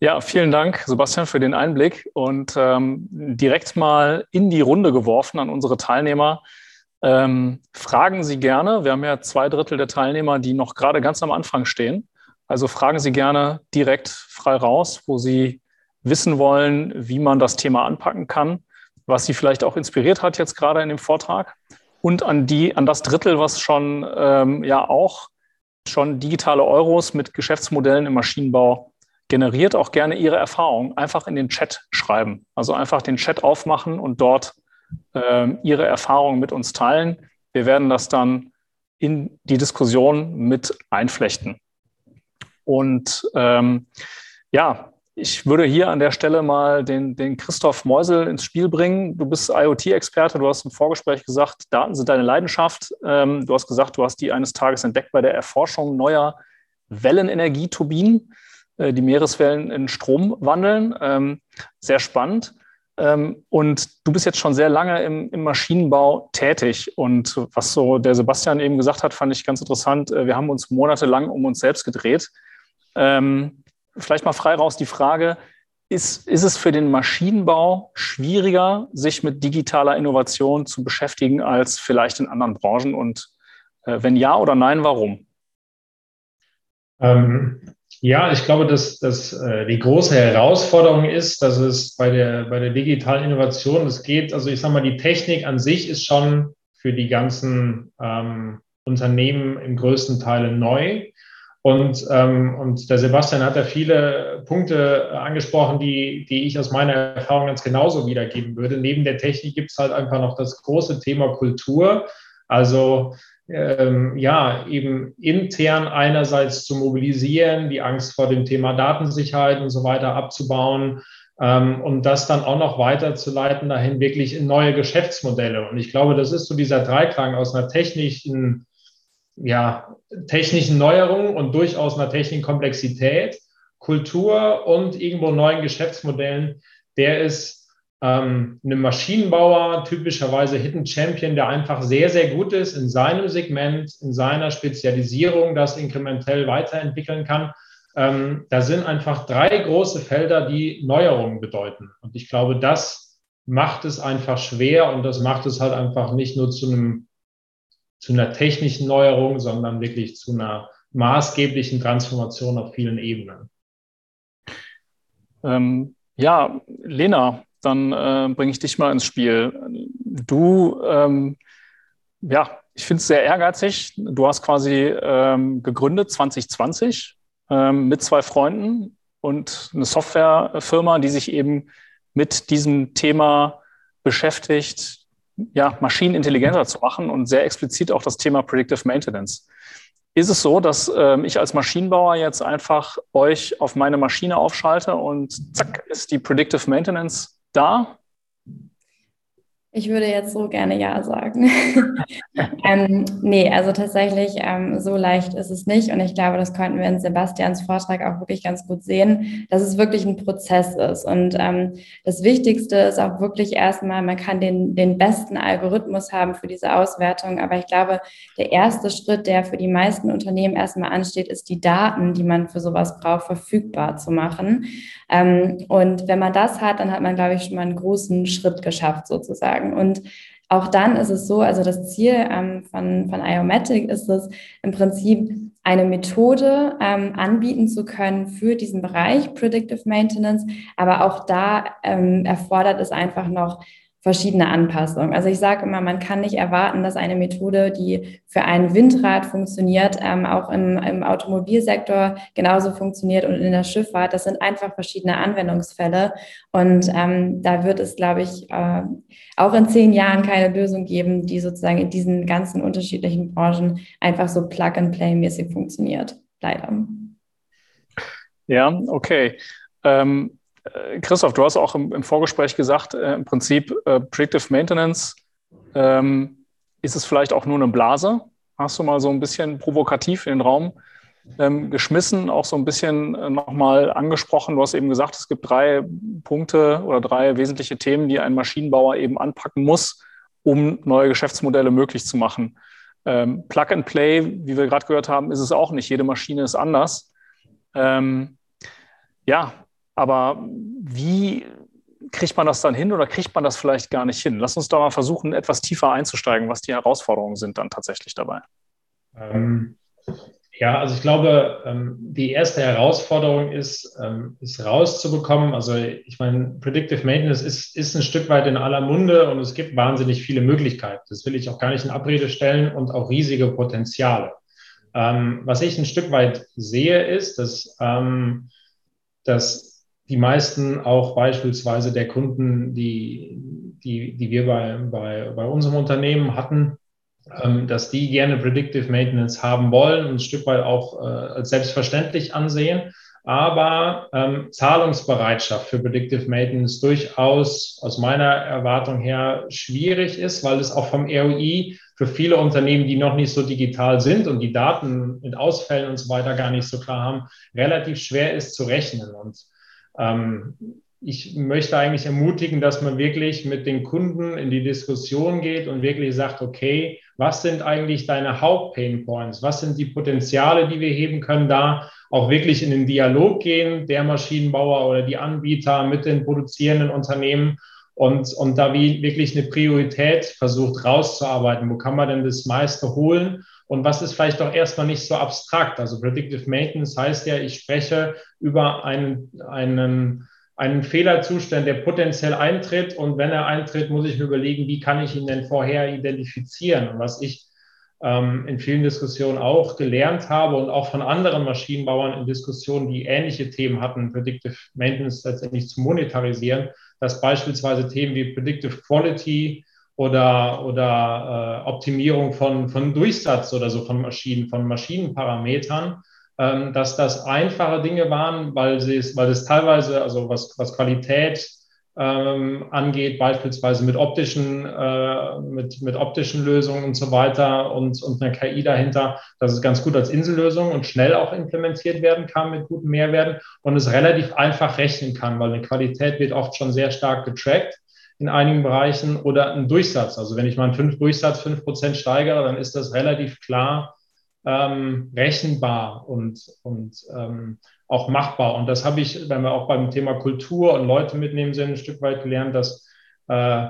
Ja, vielen Dank, Sebastian, für den Einblick und ähm, direkt mal in die Runde geworfen an unsere Teilnehmer. Ähm, fragen Sie gerne. Wir haben ja zwei Drittel der Teilnehmer, die noch gerade ganz am Anfang stehen. Also fragen Sie gerne direkt frei raus, wo Sie wissen wollen, wie man das Thema anpacken kann, was Sie vielleicht auch inspiriert hat jetzt gerade in dem Vortrag. Und an die, an das Drittel, was schon ähm, ja auch schon digitale Euros mit Geschäftsmodellen im Maschinenbau generiert, auch gerne Ihre Erfahrungen einfach in den Chat schreiben. Also einfach den Chat aufmachen und dort äh, Ihre Erfahrungen mit uns teilen. Wir werden das dann in die Diskussion mit einflechten. Und ähm, ja, ich würde hier an der Stelle mal den, den Christoph Meusel ins Spiel bringen. Du bist IoT-Experte, du hast im Vorgespräch gesagt, Daten sind deine Leidenschaft. Ähm, du hast gesagt, du hast die eines Tages entdeckt bei der Erforschung neuer Wellenenergieturbinen, äh, die Meereswellen in Strom wandeln. Ähm, sehr spannend. Ähm, und du bist jetzt schon sehr lange im, im, Maschinenbau tätig. Und was so der Sebastian eben gesagt hat, fand ich ganz interessant. Äh, wir haben uns monatelang um uns selbst gedreht. Ähm, vielleicht mal frei raus die Frage, ist, ist es für den Maschinenbau schwieriger, sich mit digitaler Innovation zu beschäftigen als vielleicht in anderen Branchen? Und äh, wenn ja oder nein, warum? Ähm, ja, ich glaube, dass, dass äh, die große Herausforderung ist, dass es bei der, bei der digitalen Innovation, es geht, also ich sage mal, die Technik an sich ist schon für die ganzen ähm, Unternehmen im größten Teil neu. Und, ähm, und der Sebastian hat da viele Punkte angesprochen, die, die ich aus meiner Erfahrung ganz genauso wiedergeben würde. Neben der Technik gibt es halt einfach noch das große Thema Kultur. Also ähm, ja, eben intern einerseits zu mobilisieren, die Angst vor dem Thema Datensicherheit und so weiter abzubauen ähm, und das dann auch noch weiterzuleiten dahin wirklich in neue Geschäftsmodelle. Und ich glaube, das ist so dieser Dreiklang aus einer technischen ja, technischen Neuerungen und durchaus einer technischen Komplexität, Kultur und irgendwo neuen Geschäftsmodellen, der ist ähm, einem Maschinenbauer typischerweise Hidden Champion, der einfach sehr, sehr gut ist in seinem Segment, in seiner Spezialisierung, das inkrementell weiterentwickeln kann. Ähm, da sind einfach drei große Felder, die Neuerungen bedeuten. Und ich glaube, das macht es einfach schwer und das macht es halt einfach nicht nur zu einem zu einer technischen Neuerung, sondern wirklich zu einer maßgeblichen Transformation auf vielen Ebenen. Ähm, ja, Lena, dann äh, bringe ich dich mal ins Spiel. Du, ähm, ja, ich finde es sehr ehrgeizig. Du hast quasi ähm, gegründet 2020 ähm, mit zwei Freunden und eine Softwarefirma, die sich eben mit diesem Thema beschäftigt, ja, Maschinen intelligenter zu machen und sehr explizit auch das Thema Predictive Maintenance. Ist es so, dass ähm, ich als Maschinenbauer jetzt einfach euch auf meine Maschine aufschalte und zack, ist die Predictive Maintenance da ich würde jetzt so gerne Ja sagen. ähm, nee, also tatsächlich, ähm, so leicht ist es nicht. Und ich glaube, das konnten wir in Sebastians Vortrag auch wirklich ganz gut sehen, dass es wirklich ein Prozess ist. Und ähm, das Wichtigste ist auch wirklich erstmal, man kann den, den besten Algorithmus haben für diese Auswertung. Aber ich glaube, der erste Schritt, der für die meisten Unternehmen erstmal ansteht, ist die Daten, die man für sowas braucht, verfügbar zu machen. Ähm, und wenn man das hat, dann hat man, glaube ich, schon mal einen großen Schritt geschafft sozusagen sagen. Und auch dann ist es so, also das Ziel ähm, von, von IOMatic ist es im Prinzip, eine Methode ähm, anbieten zu können für diesen Bereich Predictive Maintenance. Aber auch da ähm, erfordert es einfach noch verschiedene Anpassungen. Also ich sage immer, man kann nicht erwarten, dass eine Methode, die für ein Windrad funktioniert, ähm, auch im, im, Automobilsektor genauso funktioniert und in der Schifffahrt. Das sind einfach verschiedene Anwendungsfälle. Und ähm, da wird es, glaube ich, äh, auch in zehn Jahren keine Lösung geben, die sozusagen in diesen ganzen unterschiedlichen Branchen einfach so Plug-and-Play-mäßig funktioniert. Leider. Ja, okay. Ähm äh, Christoph, du hast auch im, im Vorgespräch gesagt, äh, im Prinzip äh, Predictive Maintenance ähm, ist es vielleicht auch nur eine Blase. Hast du mal so ein bisschen provokativ in den Raum ähm, geschmissen, auch so ein bisschen äh, nochmal angesprochen. Du hast eben gesagt, es gibt drei Punkte oder drei wesentliche Themen, die ein Maschinenbauer eben anpacken muss, um neue Geschäftsmodelle möglich zu machen. Ähm, Plug and Play, wie wir gerade gehört haben, ist es auch nicht. Jede Maschine ist anders. Ähm, ja, aber wie kriegt man das dann hin oder kriegt man das vielleicht gar nicht hin? Lass uns da mal versuchen, etwas tiefer einzusteigen, was die Herausforderungen sind dann tatsächlich dabei. Ähm, ja, also ich glaube, ähm, die erste Herausforderung ist, ähm, ist rauszubekommen. Also ich meine, Predictive Maintenance ist, ist ein Stück weit in aller Munde und es gibt wahnsinnig viele Möglichkeiten. Das will ich auch gar nicht in Abrede stellen und auch riesige Potenziale. Ähm, was ich ein Stück weit sehe, ist, dass, ähm, dass die meisten auch beispielsweise der Kunden, die, die, die wir bei, bei, bei unserem Unternehmen hatten, ähm, dass die gerne Predictive Maintenance haben wollen und ein Stück weit auch äh, als selbstverständlich ansehen. aber ähm, Zahlungsbereitschaft für Predictive Maintenance durchaus aus meiner Erwartung her schwierig ist, weil es auch vom ROI für viele Unternehmen, die noch nicht so digital sind und die Daten mit Ausfällen und so weiter gar nicht so klar haben, relativ schwer ist zu rechnen. Und ich möchte eigentlich ermutigen, dass man wirklich mit den Kunden in die Diskussion geht und wirklich sagt, okay, was sind eigentlich deine Hauptpain Points? Was sind die Potenziale, die wir heben können da? auch wirklich in den Dialog gehen, der Maschinenbauer oder die Anbieter mit den produzierenden Unternehmen und, und da wie wirklich eine Priorität versucht rauszuarbeiten. Wo kann man denn das meiste holen? Und was ist vielleicht doch erstmal nicht so abstrakt? Also Predictive Maintenance heißt ja, ich spreche über einen, einen, einen Fehlerzustand, der potenziell eintritt. Und wenn er eintritt, muss ich mir überlegen, wie kann ich ihn denn vorher identifizieren? Und was ich ähm, in vielen Diskussionen auch gelernt habe und auch von anderen Maschinenbauern in Diskussionen, die ähnliche Themen hatten, Predictive Maintenance letztendlich zu monetarisieren, dass beispielsweise Themen wie Predictive Quality oder, oder äh, Optimierung von, von Durchsatz oder so von Maschinen, von Maschinenparametern, ähm, dass das einfache Dinge waren, weil, sie es, weil es teilweise, also was, was Qualität ähm, angeht, beispielsweise mit optischen, äh, mit, mit optischen Lösungen und so weiter und, und einer KI dahinter, dass es ganz gut als Insellösung und schnell auch implementiert werden kann mit guten Mehrwerten und es relativ einfach rechnen kann, weil eine Qualität wird oft schon sehr stark getrackt in einigen Bereichen oder ein Durchsatz. Also wenn ich meinen fünf Durchsatz fünf Prozent steigere, dann ist das relativ klar ähm, rechenbar und, und ähm, auch machbar. Und das habe ich, wenn wir auch beim Thema Kultur und Leute mitnehmen sind, ein Stück weit gelernt, dass äh,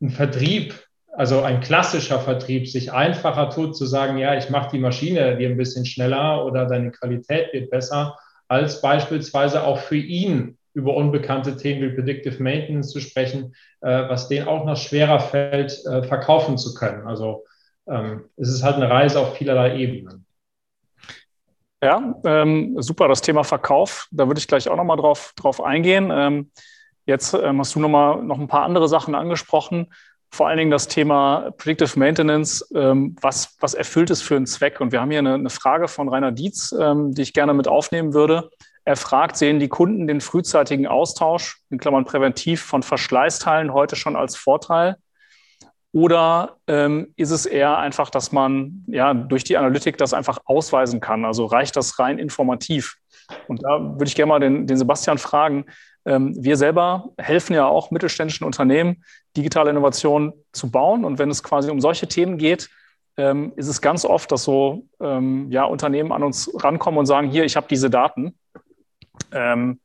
ein Vertrieb, also ein klassischer Vertrieb, sich einfacher tut zu sagen, ja, ich mache die Maschine dir ein bisschen schneller oder deine Qualität wird besser, als beispielsweise auch für ihn über unbekannte Themen wie Predictive Maintenance zu sprechen, äh, was denen auch noch schwerer fällt, äh, verkaufen zu können. Also ähm, es ist halt eine Reise auf vielerlei Ebenen. Ja, ähm, super, das Thema Verkauf. Da würde ich gleich auch nochmal drauf, drauf eingehen. Ähm, jetzt ähm, hast du nochmal noch ein paar andere Sachen angesprochen. Vor allen Dingen das Thema Predictive Maintenance. Ähm, was, was erfüllt es für einen Zweck? Und wir haben hier eine, eine Frage von Rainer Dietz, ähm, die ich gerne mit aufnehmen würde. Er fragt, sehen die Kunden den frühzeitigen Austausch, in Klammern präventiv, von Verschleißteilen heute schon als Vorteil? Oder ähm, ist es eher einfach, dass man ja durch die Analytik das einfach ausweisen kann? Also reicht das rein informativ? Und da würde ich gerne mal den, den Sebastian fragen. Ähm, wir selber helfen ja auch mittelständischen Unternehmen, digitale Innovationen zu bauen. Und wenn es quasi um solche Themen geht, ähm, ist es ganz oft, dass so ähm, ja, Unternehmen an uns rankommen und sagen, hier, ich habe diese Daten. Ähm,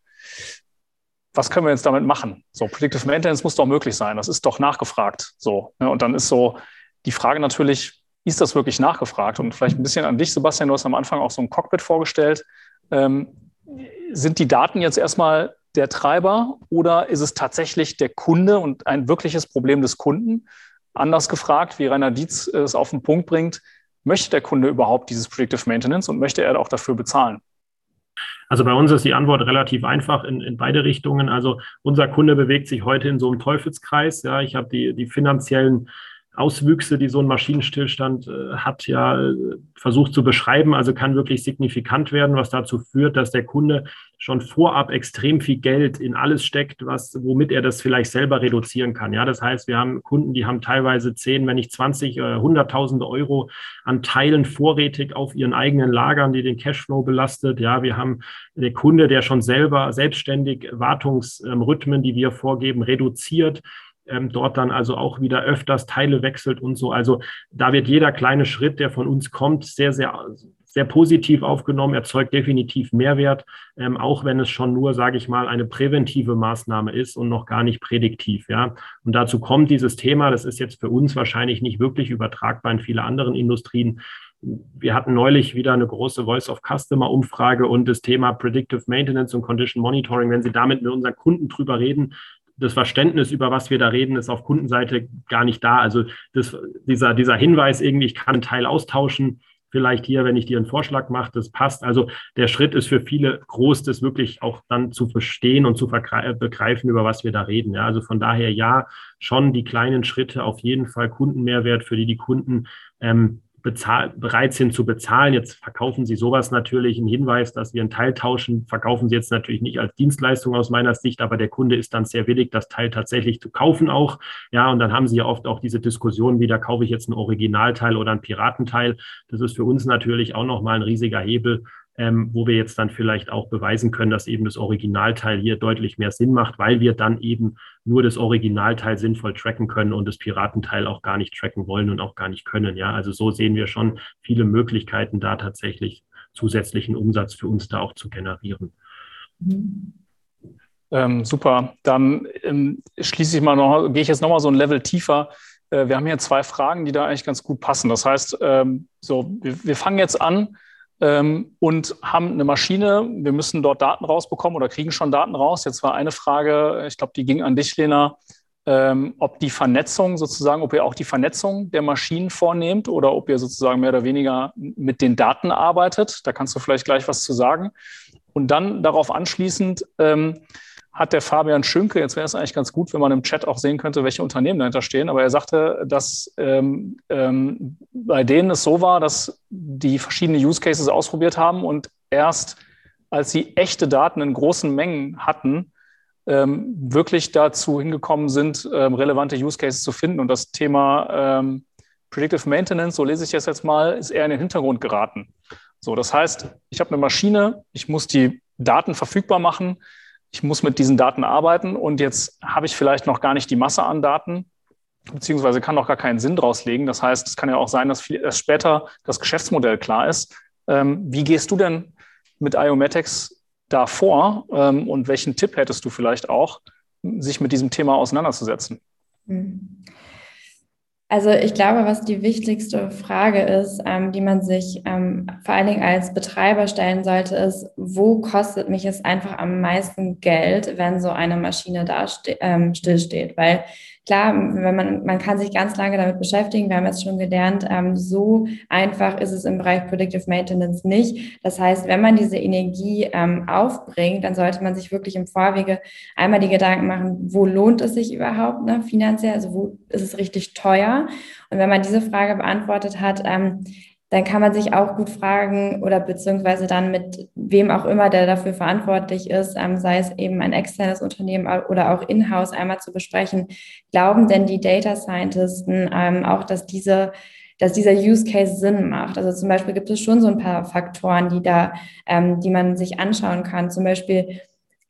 was können wir jetzt damit machen? So, Predictive Maintenance muss doch möglich sein. Das ist doch nachgefragt. So, ne? Und dann ist so die Frage natürlich, ist das wirklich nachgefragt? Und vielleicht ein bisschen an dich, Sebastian, du hast am Anfang auch so ein Cockpit vorgestellt. Ähm, sind die Daten jetzt erstmal der Treiber oder ist es tatsächlich der Kunde und ein wirkliches Problem des Kunden? Anders gefragt, wie Rainer Dietz es auf den Punkt bringt, möchte der Kunde überhaupt dieses Predictive Maintenance und möchte er auch dafür bezahlen? Also bei uns ist die Antwort relativ einfach in, in beide Richtungen. Also unser Kunde bewegt sich heute in so einem Teufelskreis. Ja, ich habe die, die finanziellen Auswüchse, die so ein Maschinenstillstand äh, hat, ja äh, versucht zu beschreiben. Also kann wirklich signifikant werden, was dazu führt, dass der Kunde schon vorab extrem viel Geld in alles steckt, was, womit er das vielleicht selber reduzieren kann. Ja, das heißt, wir haben Kunden, die haben teilweise 10, wenn nicht 20, äh, 100.000 Euro an Teilen vorrätig auf ihren eigenen Lagern, die den Cashflow belastet. Ja, wir haben den Kunde, der schon selber selbstständig Wartungsrhythmen, die wir vorgeben, reduziert ähm, dort dann also auch wieder öfters Teile wechselt und so. Also da wird jeder kleine Schritt, der von uns kommt, sehr, sehr, sehr positiv aufgenommen, erzeugt definitiv Mehrwert, ähm, auch wenn es schon nur, sage ich mal, eine präventive Maßnahme ist und noch gar nicht prädiktiv. Ja. Und dazu kommt dieses Thema, das ist jetzt für uns wahrscheinlich nicht wirklich übertragbar in viele anderen Industrien. Wir hatten neulich wieder eine große Voice of Customer Umfrage und das Thema Predictive Maintenance und Condition Monitoring. Wenn Sie damit mit unseren Kunden drüber reden, das Verständnis, über was wir da reden, ist auf Kundenseite gar nicht da. Also das, dieser, dieser Hinweis irgendwie, ich kann einen Teil austauschen, vielleicht hier, wenn ich dir einen Vorschlag mache, das passt. Also der Schritt ist für viele groß, das wirklich auch dann zu verstehen und zu begreifen, über was wir da reden. Ja, also von daher ja, schon die kleinen Schritte auf jeden Fall Kundenmehrwert, für die die Kunden ähm, bezahl, bereit sind zu bezahlen. Jetzt verkaufen Sie sowas natürlich, ein Hinweis, dass wir einen Teil tauschen, verkaufen Sie jetzt natürlich nicht als Dienstleistung aus meiner Sicht, aber der Kunde ist dann sehr willig, das Teil tatsächlich zu kaufen auch. Ja, und dann haben Sie ja oft auch diese Diskussion wieder, kaufe ich jetzt ein Originalteil oder ein Piratenteil. Das ist für uns natürlich auch nochmal ein riesiger Hebel, ähm, wo wir jetzt dann vielleicht auch beweisen können, dass eben das Originalteil hier deutlich mehr Sinn macht, weil wir dann eben nur das Originalteil sinnvoll tracken können und das Piratenteil auch gar nicht tracken wollen und auch gar nicht können. Ja, also so sehen wir schon viele Möglichkeiten, da tatsächlich zusätzlichen Umsatz für uns da auch zu generieren. Ähm, super. Dann ähm, schließe ich mal noch, gehe ich jetzt nochmal so ein Level tiefer. Äh, wir haben hier zwei Fragen, die da eigentlich ganz gut passen. Das heißt, ähm, so, wir fangen jetzt an ähm, und haben eine Maschine. Wir müssen dort Daten rausbekommen oder kriegen schon Daten raus. Jetzt war eine Frage, ich glaube, die ging an dich, Lena, ähm, ob die Vernetzung sozusagen, ob ihr auch die Vernetzung der Maschinen vornehmt oder ob ihr sozusagen mehr oder weniger mit den Daten arbeitet. Da kannst du vielleicht gleich was zu sagen. Und dann darauf anschließend, ähm, hat der Fabian Schünke, jetzt wäre es eigentlich ganz gut, wenn man im Chat auch sehen könnte, welche Unternehmen dahinter stehen, aber er sagte, dass ähm, ähm, bei denen es so war, dass die verschiedene Use Cases ausprobiert haben und erst als sie echte Daten in großen Mengen hatten, ähm, wirklich dazu hingekommen sind, ähm, relevante Use Cases zu finden. Und das Thema ähm, Predictive Maintenance, so lese ich es jetzt mal, ist eher in den Hintergrund geraten. So, das heißt, ich habe eine Maschine, ich muss die Daten verfügbar machen, ich muss mit diesen Daten arbeiten und jetzt habe ich vielleicht noch gar nicht die Masse an Daten, beziehungsweise kann noch gar keinen Sinn draus legen. Das heißt, es kann ja auch sein, dass erst später das Geschäftsmodell klar ist. Ähm, wie gehst du denn mit IOMatics da vor ähm, und welchen Tipp hättest du vielleicht auch, sich mit diesem Thema auseinanderzusetzen? Mhm. Also ich glaube, was die wichtigste Frage ist, ähm, die man sich ähm, vor allen Dingen als Betreiber stellen sollte, ist, wo kostet mich es einfach am meisten Geld, wenn so eine Maschine da ähm, stillsteht? Weil Klar, wenn man, man kann sich ganz lange damit beschäftigen. Wir haben jetzt schon gelernt, ähm, so einfach ist es im Bereich Predictive Maintenance nicht. Das heißt, wenn man diese Energie ähm, aufbringt, dann sollte man sich wirklich im Vorwege einmal die Gedanken machen, wo lohnt es sich überhaupt ne, finanziell? Also wo ist es richtig teuer? Und wenn man diese Frage beantwortet hat, ähm, dann kann man sich auch gut fragen oder beziehungsweise dann mit wem auch immer, der dafür verantwortlich ist, ähm, sei es eben ein externes Unternehmen oder auch in-house einmal zu besprechen, glauben denn die Data Scientisten ähm, auch, dass diese dass dieser Use Case Sinn macht. Also zum Beispiel gibt es schon so ein paar Faktoren, die da, ähm, die man sich anschauen kann. Zum Beispiel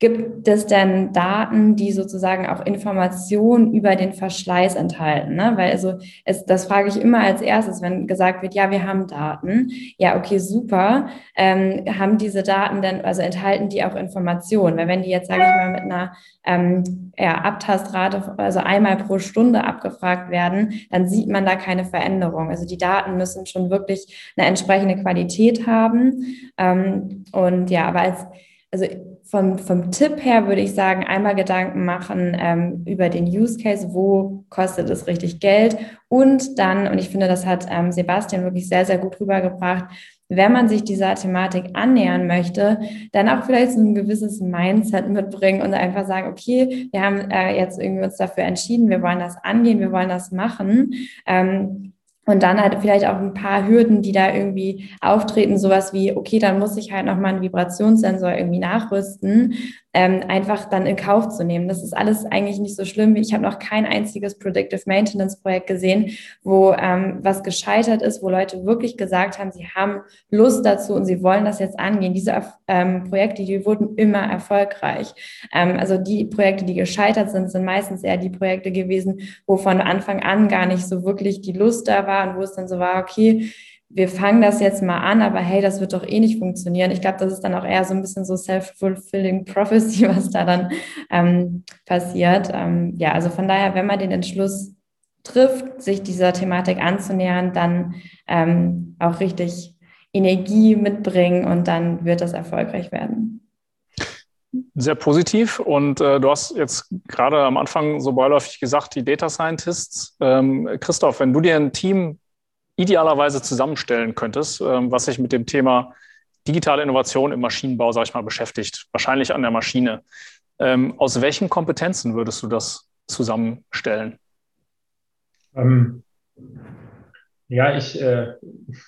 Gibt es denn Daten, die sozusagen auch Informationen über den Verschleiß enthalten? Ne? Weil also es, das frage ich immer als erstes, wenn gesagt wird, ja, wir haben Daten. Ja, okay, super. Ähm, haben diese Daten denn, also enthalten die auch Informationen? Weil wenn die jetzt, sage ich mal, mit einer ähm, ja, Abtastrate, also einmal pro Stunde abgefragt werden, dann sieht man da keine Veränderung. Also die Daten müssen schon wirklich eine entsprechende Qualität haben. Ähm, und ja, aber als also vom, vom Tipp her würde ich sagen, einmal Gedanken machen ähm, über den Use Case, wo kostet es richtig Geld und dann, und ich finde, das hat ähm, Sebastian wirklich sehr, sehr gut rübergebracht, wenn man sich dieser Thematik annähern möchte, dann auch vielleicht so ein gewisses Mindset mitbringen und einfach sagen, okay, wir haben äh, jetzt irgendwie uns dafür entschieden, wir wollen das angehen, wir wollen das machen. Ähm, und dann halt vielleicht auch ein paar Hürden, die da irgendwie auftreten, sowas wie, okay, dann muss ich halt nochmal einen Vibrationssensor irgendwie nachrüsten ähm, einfach dann in Kauf zu nehmen. Das ist alles eigentlich nicht so schlimm. Ich habe noch kein einziges Predictive Maintenance Projekt gesehen, wo ähm, was gescheitert ist, wo Leute wirklich gesagt haben, sie haben Lust dazu und sie wollen das jetzt angehen. Diese ähm, Projekte, die wurden immer erfolgreich. Ähm, also die Projekte, die gescheitert sind, sind meistens eher die Projekte gewesen, wo von Anfang an gar nicht so wirklich die Lust da war und wo es dann so war, okay, wir fangen das jetzt mal an, aber hey, das wird doch eh nicht funktionieren. Ich glaube, das ist dann auch eher so ein bisschen so self-fulfilling prophecy, was da dann ähm, passiert. Ähm, ja, also von daher, wenn man den Entschluss trifft, sich dieser Thematik anzunähern, dann ähm, auch richtig Energie mitbringen und dann wird das erfolgreich werden. Sehr positiv. Und äh, du hast jetzt gerade am Anfang so beiläufig gesagt, die Data Scientists. Ähm, Christoph, wenn du dir ein Team idealerweise zusammenstellen könntest, ähm, was sich mit dem Thema digitale Innovation im Maschinenbau, sage ich mal, beschäftigt, wahrscheinlich an der Maschine. Ähm, aus welchen Kompetenzen würdest du das zusammenstellen? Ähm, Ja, ich, äh,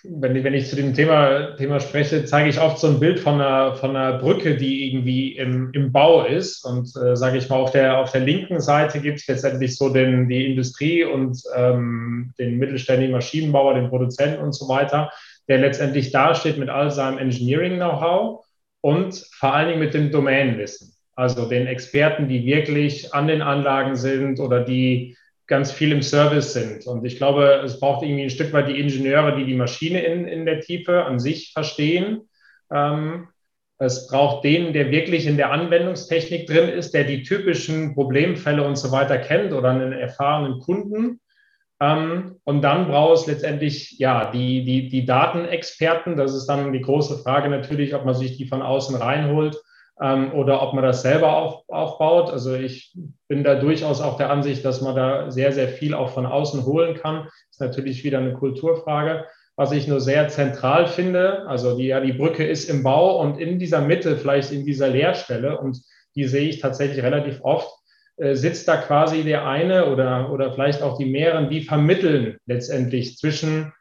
wenn, wenn ich zu dem Thema, Thema spreche, zeige ich oft so ein Bild von einer, von einer Brücke, die irgendwie im, im Bau ist. Und äh, sage ich mal, auf der, auf der linken Seite gibt es letztendlich so den, die Industrie und ähm, den mittelständigen Maschinenbauer, den Produzenten und so weiter, der letztendlich dasteht mit all seinem Engineering-Know-how und vor allen Dingen mit dem Domänenwissen. Also den Experten, die wirklich an den Anlagen sind oder die ganz viel im Service sind. Und ich glaube, es braucht irgendwie ein Stück weit die Ingenieure, die die Maschine in, in der Tiefe an sich verstehen. Ähm, es braucht den, der wirklich in der Anwendungstechnik drin ist, der die typischen Problemfälle und so weiter kennt oder einen erfahrenen Kunden. Ähm, und dann braucht es letztendlich ja die, die, die Datenexperten. Das ist dann die große Frage natürlich, ob man sich die von außen reinholt ähm, oder ob man das selber auf, aufbaut. Also ich bin da durchaus auch der Ansicht, dass man da sehr, sehr viel auch von außen holen kann. Ist natürlich wieder eine Kulturfrage. Was ich nur sehr zentral finde, also die, ja, die Brücke ist im Bau und in dieser Mitte, vielleicht in dieser Leerstelle, und die sehe ich tatsächlich relativ oft, äh, sitzt da quasi der eine oder, oder vielleicht auch die mehreren, die vermitteln letztendlich zwischen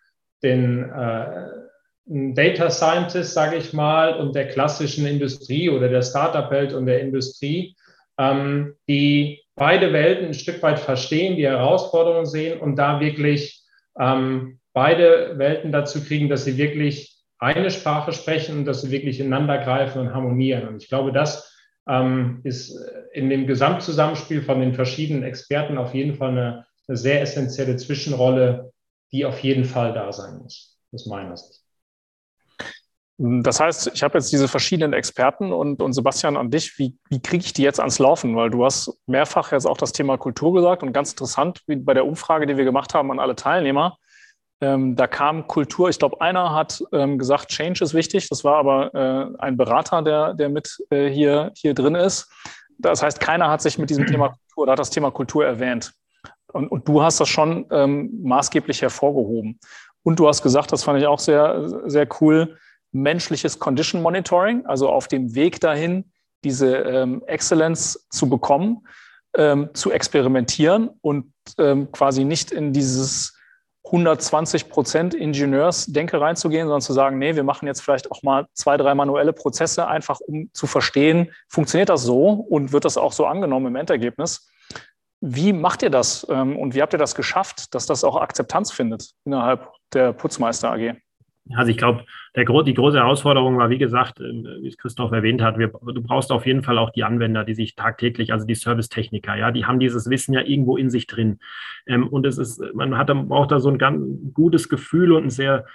den äh, Data Scientist, sage ich mal, und der klassischen Industrie oder der Startup-Welt und der Industrie, ähm, die beide Welten ein Stück weit verstehen, die Herausforderungen sehen und da wirklich ähm, beide Welten dazu kriegen, dass sie wirklich eine Sprache sprechen und dass sie wirklich ineinander greifen und harmonieren. Und ich glaube, das ähm, ist in dem Gesamtzusammenspiel von den verschiedenen Experten auf jeden Fall eine, eine sehr essentielle Zwischenrolle, die auf jeden Fall da sein muss, aus meiner Sicht. Das heißt, ich habe jetzt diese verschiedenen Experten und, und Sebastian an dich, wie, wie kriege ich die jetzt ans Laufen? Weil du hast mehrfach jetzt auch das Thema Kultur gesagt und ganz interessant, wie bei der Umfrage, die wir gemacht haben an alle Teilnehmer, ähm, da kam Kultur, ich glaube, einer hat ähm, gesagt, Change ist wichtig, das war aber äh, ein Berater, der, der mit äh, hier, hier drin ist. Das heißt, keiner hat sich mit diesem Thema Kultur oder hat das Thema Kultur erwähnt. Und, und du hast das schon ähm, maßgeblich hervorgehoben. Und du hast gesagt, das fand ich auch sehr, sehr cool, menschliches Condition Monitoring, also auf dem Weg dahin, diese ähm, Excellence zu bekommen, ähm, zu experimentieren und ähm, quasi nicht in dieses 120 Prozent Ingenieursdenke reinzugehen, sondern zu sagen, nee, wir machen jetzt vielleicht auch mal zwei, drei manuelle Prozesse, einfach um zu verstehen, funktioniert das so und wird das auch so angenommen im Endergebnis. Wie macht ihr das ähm, und wie habt ihr das geschafft, dass das auch Akzeptanz findet innerhalb der Putzmeister AG? Also ich glaube, die große Herausforderung war, wie gesagt, äh, wie es Christoph erwähnt hat, wir, du brauchst auf jeden Fall auch die Anwender, die sich tagtäglich, also die Servicetechniker, ja, die haben dieses Wissen ja irgendwo in sich drin. Ähm, und es ist, man hat, braucht da so ein ganz gutes Gefühl und ein sehr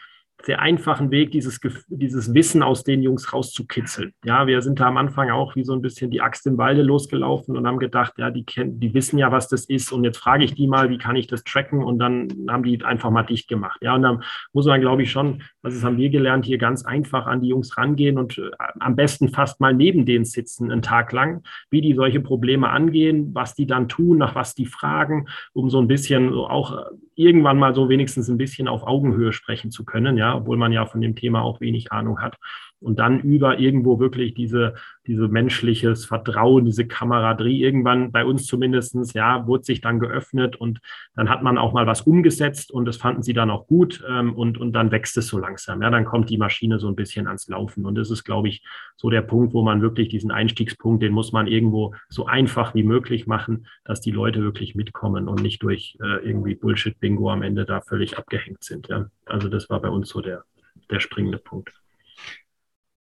sehr einfachen Weg, dieses, dieses Wissen aus den Jungs rauszukitzeln. Ja, wir sind da am Anfang auch wie so ein bisschen die Axt im Walde losgelaufen und haben gedacht, ja, die kennen, die wissen ja, was das ist. Und jetzt frage ich die mal, wie kann ich das tracken? Und dann haben die einfach mal dicht gemacht. Ja, und dann muss man, glaube ich, schon, das haben wir gelernt, hier ganz einfach an die Jungs rangehen und äh, am besten fast mal neben denen sitzen, einen Tag lang, wie die solche Probleme angehen, was die dann tun, nach was die fragen, um so ein bisschen auch äh, irgendwann mal so wenigstens ein bisschen auf Augenhöhe sprechen zu können, ja, obwohl man ja von dem Thema auch wenig Ahnung hat. Und dann über irgendwo wirklich diese, diese menschliches Vertrauen, diese Kameraderie, irgendwann bei uns zumindestens ja, wurde sich dann geöffnet und dann hat man auch mal was umgesetzt und das fanden sie dann auch gut ähm, und, und dann wächst es so langsam. Ja, dann kommt die Maschine so ein bisschen ans Laufen. Und das ist, glaube ich, so der Punkt, wo man wirklich diesen Einstiegspunkt, den muss man irgendwo so einfach wie möglich machen, dass die Leute wirklich mitkommen und nicht durch äh, irgendwie Bullshit-Bingo am Ende da völlig abgehängt sind. Ja. Also das war bei uns so der, der springende Punkt.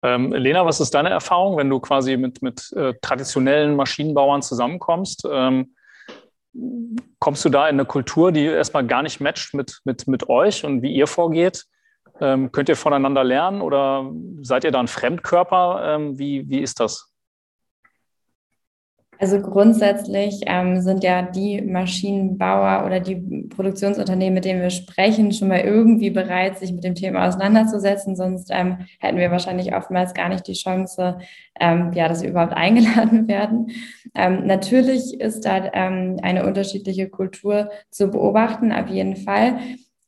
Ähm, Lena, was ist deine Erfahrung, wenn du quasi mit, mit äh, traditionellen Maschinenbauern zusammenkommst? Ähm, kommst du da in eine Kultur, die erstmal gar nicht matcht mit, mit, mit euch und wie ihr vorgeht? Ähm, könnt ihr voneinander lernen oder seid ihr da ein Fremdkörper? Ähm, wie, wie ist das? Also grundsätzlich ähm, sind ja die Maschinenbauer oder die Produktionsunternehmen, mit denen wir sprechen, schon mal irgendwie bereit, sich mit dem Thema auseinanderzusetzen. Sonst ähm, hätten wir wahrscheinlich oftmals gar nicht die Chance, ähm, ja, dass wir überhaupt eingeladen werden. Ähm, natürlich ist da ähm, eine unterschiedliche Kultur zu beobachten, auf jeden Fall.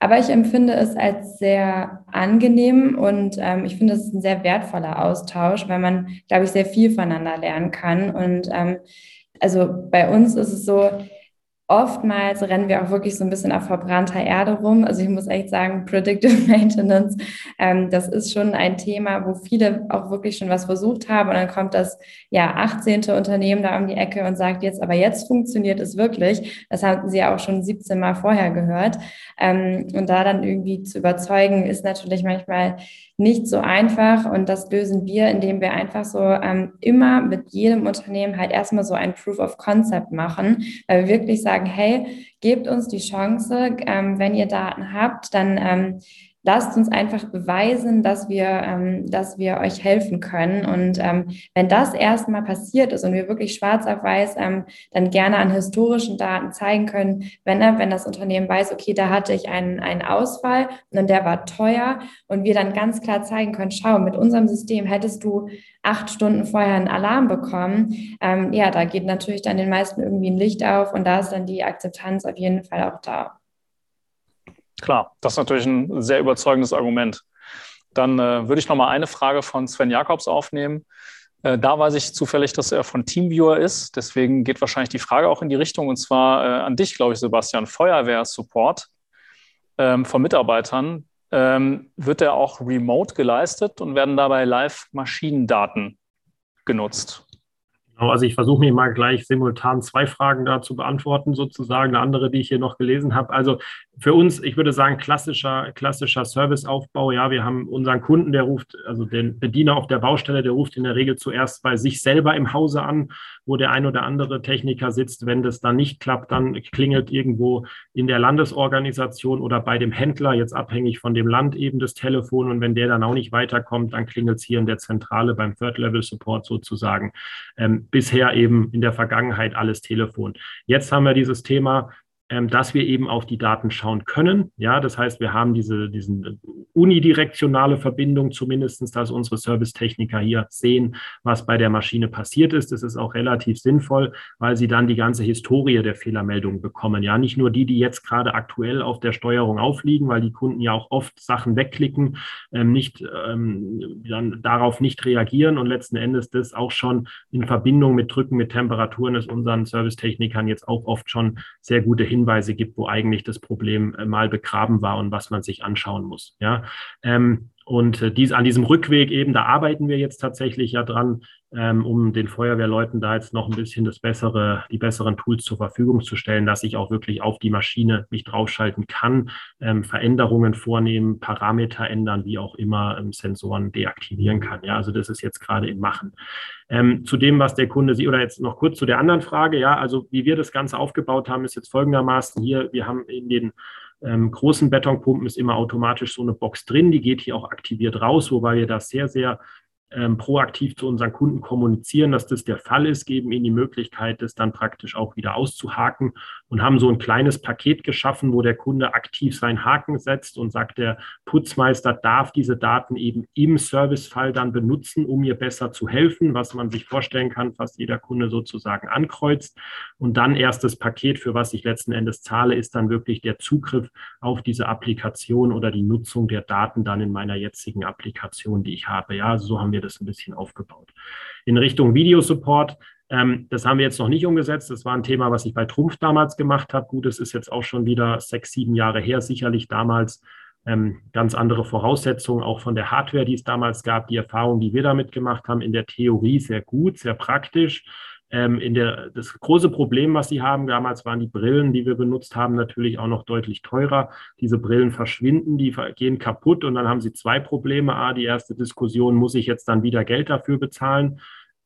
Aber ich empfinde es als sehr angenehm und ähm, ich finde, es ein sehr wertvoller Austausch, weil man, glaube ich, sehr viel voneinander lernen kann. Und ähm, also bei uns ist es so, oftmals rennen wir auch wirklich so ein bisschen auf verbrannter Erde rum. Also ich muss echt sagen, Predictive Maintenance, ähm, das ist schon ein Thema, wo viele auch wirklich schon was versucht haben. Und dann kommt das ja 18. Unternehmen da um die Ecke und sagt jetzt, aber jetzt funktioniert es wirklich. Das haben sie ja auch schon 17 Mal vorher gehört. Ähm, und da dann irgendwie zu überzeugen, ist natürlich manchmal nicht so einfach. Und das lösen wir, indem wir einfach so ähm, immer mit jedem Unternehmen halt erstmal so ein Proof of Concept machen, weil wir wirklich sagen, hey, gebt uns die Chance, ähm, wenn ihr Daten habt, dann ähm, lasst uns einfach beweisen, dass wir, ähm, dass wir euch helfen können. Und ähm, wenn das erstmal passiert ist und wir wirklich schwarz auf weiß ähm, dann gerne an historischen Daten zeigen können, wenn, wenn das Unternehmen weiß, okay, da hatte ich einen, einen Ausfall und der war teuer und wir dann ganz klar zeigen können, schau, mit unserem System hättest du acht Stunden vorher einen Alarm bekommen. Ähm, ja, da geht natürlich dann den meisten irgendwie ein Licht auf und da ist dann die Akzeptanz auf jeden Fall auch da. Klar, das ist natürlich ein sehr überzeugendes Argument. Dann äh, würde ich noch mal eine Frage von Sven Jakobs aufnehmen. Äh, da weiß ich zufällig, dass er von Teamviewer ist. Deswegen geht wahrscheinlich die Frage auch in die Richtung. Und zwar äh, an dich, glaube ich, Sebastian. Feuerwehr-Support ähm, von Mitarbeitern. Ähm, wird der auch remote geleistet und werden dabei Live-Maschinendaten genutzt? Genau, also ich versuche mir mal gleich simultan zwei Fragen da zu beantworten, sozusagen, eine andere, die ich hier noch gelesen habe. Also für uns, ich würde sagen, klassischer, klassischer Serviceaufbau. Ja, wir haben unseren Kunden, der ruft, also den Bediener auf der Baustelle, der ruft in der Regel zuerst bei sich selber im Hause an, wo der ein oder andere Techniker sitzt. Wenn das dann nicht klappt, dann klingelt irgendwo in der Landesorganisation oder bei dem Händler, jetzt abhängig von dem Land eben das Telefon. Und wenn der dann auch nicht weiterkommt, dann klingelt es hier in der Zentrale beim Third-Level-Support sozusagen. Ähm, bisher eben in der Vergangenheit alles Telefon. Jetzt haben wir dieses Thema, ähm, dass wir eben auf die Daten schauen können. Ja, das heißt, wir haben diese diesen unidirektionale Verbindung zumindestens, dass unsere Servicetechniker hier sehen, was bei der Maschine passiert ist. Das ist auch relativ sinnvoll, weil sie dann die ganze Historie der Fehlermeldungen bekommen. Ja, nicht nur die, die jetzt gerade aktuell auf der Steuerung aufliegen, weil die Kunden ja auch oft Sachen wegklicken, ähm, nicht ähm, dann darauf nicht reagieren und letzten Endes das auch schon in Verbindung mit Drücken, mit Temperaturen ist unseren Servicetechnikern jetzt auch oft schon sehr gute Hinweise gibt, wo eigentlich das Problem äh, mal begraben war und was man sich anschauen muss. Ja, ähm, und äh, dies, an diesem Rückweg eben, da arbeiten wir jetzt tatsächlich ja dran, ähm, um den Feuerwehrleuten da jetzt noch ein bisschen das bessere, die besseren Tools zur Verfügung zu stellen, dass ich auch wirklich auf die Maschine mich draufschalten kann, ähm, Veränderungen vornehmen, Parameter ändern, wie auch immer ähm, Sensoren deaktivieren kann. Ja, also das ist jetzt gerade im Machen. Ähm, zu dem, was der Kunde sieht, oder jetzt noch kurz zu der anderen Frage, ja, also wie wir das Ganze aufgebaut haben, ist jetzt folgendermaßen hier, wir haben in den ähm, großen Betonpumpen ist immer automatisch so eine Box drin, die geht hier auch aktiviert raus, wobei wir das sehr, sehr ähm, proaktiv zu unseren Kunden kommunizieren, dass das der Fall ist, geben ihnen die Möglichkeit, das dann praktisch auch wieder auszuhaken und haben so ein kleines Paket geschaffen, wo der Kunde aktiv seinen Haken setzt und sagt, der Putzmeister darf diese Daten eben im Servicefall dann benutzen, um mir besser zu helfen, was man sich vorstellen kann, fast jeder Kunde sozusagen ankreuzt. Und dann erst das Paket, für was ich letzten Endes zahle, ist dann wirklich der Zugriff auf diese Applikation oder die Nutzung der Daten dann in meiner jetzigen Applikation, die ich habe. Ja, so haben wir das ein bisschen aufgebaut. In Richtung Videosupport, ähm, das haben wir jetzt noch nicht umgesetzt. Das war ein Thema, was ich bei Trumpf damals gemacht habe. Gut, es ist jetzt auch schon wieder sechs, sieben Jahre her. Sicherlich damals ähm, ganz andere Voraussetzungen, auch von der Hardware, die es damals gab. Die Erfahrung, die wir damit gemacht haben, in der Theorie sehr gut, sehr praktisch. Ähm, in der, das große Problem, was sie haben, damals waren die Brillen, die wir benutzt haben, natürlich auch noch deutlich teurer. Diese Brillen verschwinden, die gehen kaputt und dann haben sie zwei Probleme. A, die erste Diskussion, muss ich jetzt dann wieder Geld dafür bezahlen?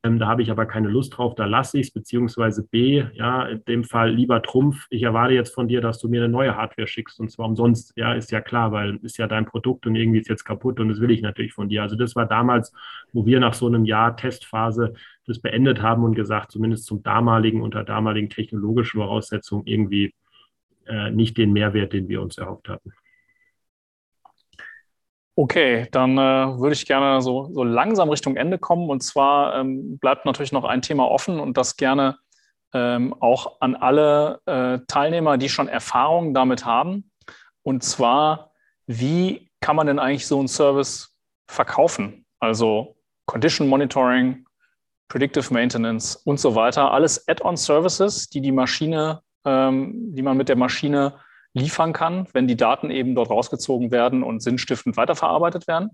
Ähm, da habe ich aber keine Lust drauf, da lasse ich es, beziehungsweise B, ja, in dem Fall lieber Trumpf, ich erwarte jetzt von dir, dass du mir eine neue Hardware schickst und zwar umsonst, ja, ist ja klar, weil ist ja dein Produkt und irgendwie ist jetzt kaputt und das will ich natürlich von dir. Also das war damals, wo wir nach so einem Jahr Testphase das beendet haben und gesagt, zumindest zum damaligen, unter damaligen technologischen Voraussetzungen irgendwie äh, nicht den Mehrwert, den wir uns erhofft hatten. Okay, dann äh, würde ich gerne so, so langsam Richtung Ende kommen. Und zwar ähm, bleibt natürlich noch ein Thema offen und das gerne ähm, auch an alle äh, Teilnehmer, die schon Erfahrungen damit haben. Und zwar, wie kann man denn eigentlich so einen Service verkaufen? Also Condition Monitoring, Predictive Maintenance und so weiter. Alles Add-on-Services, die die Maschine ähm, die man mit der Maschine liefern kann, wenn die Daten eben dort rausgezogen werden und sinnstiftend weiterverarbeitet werden.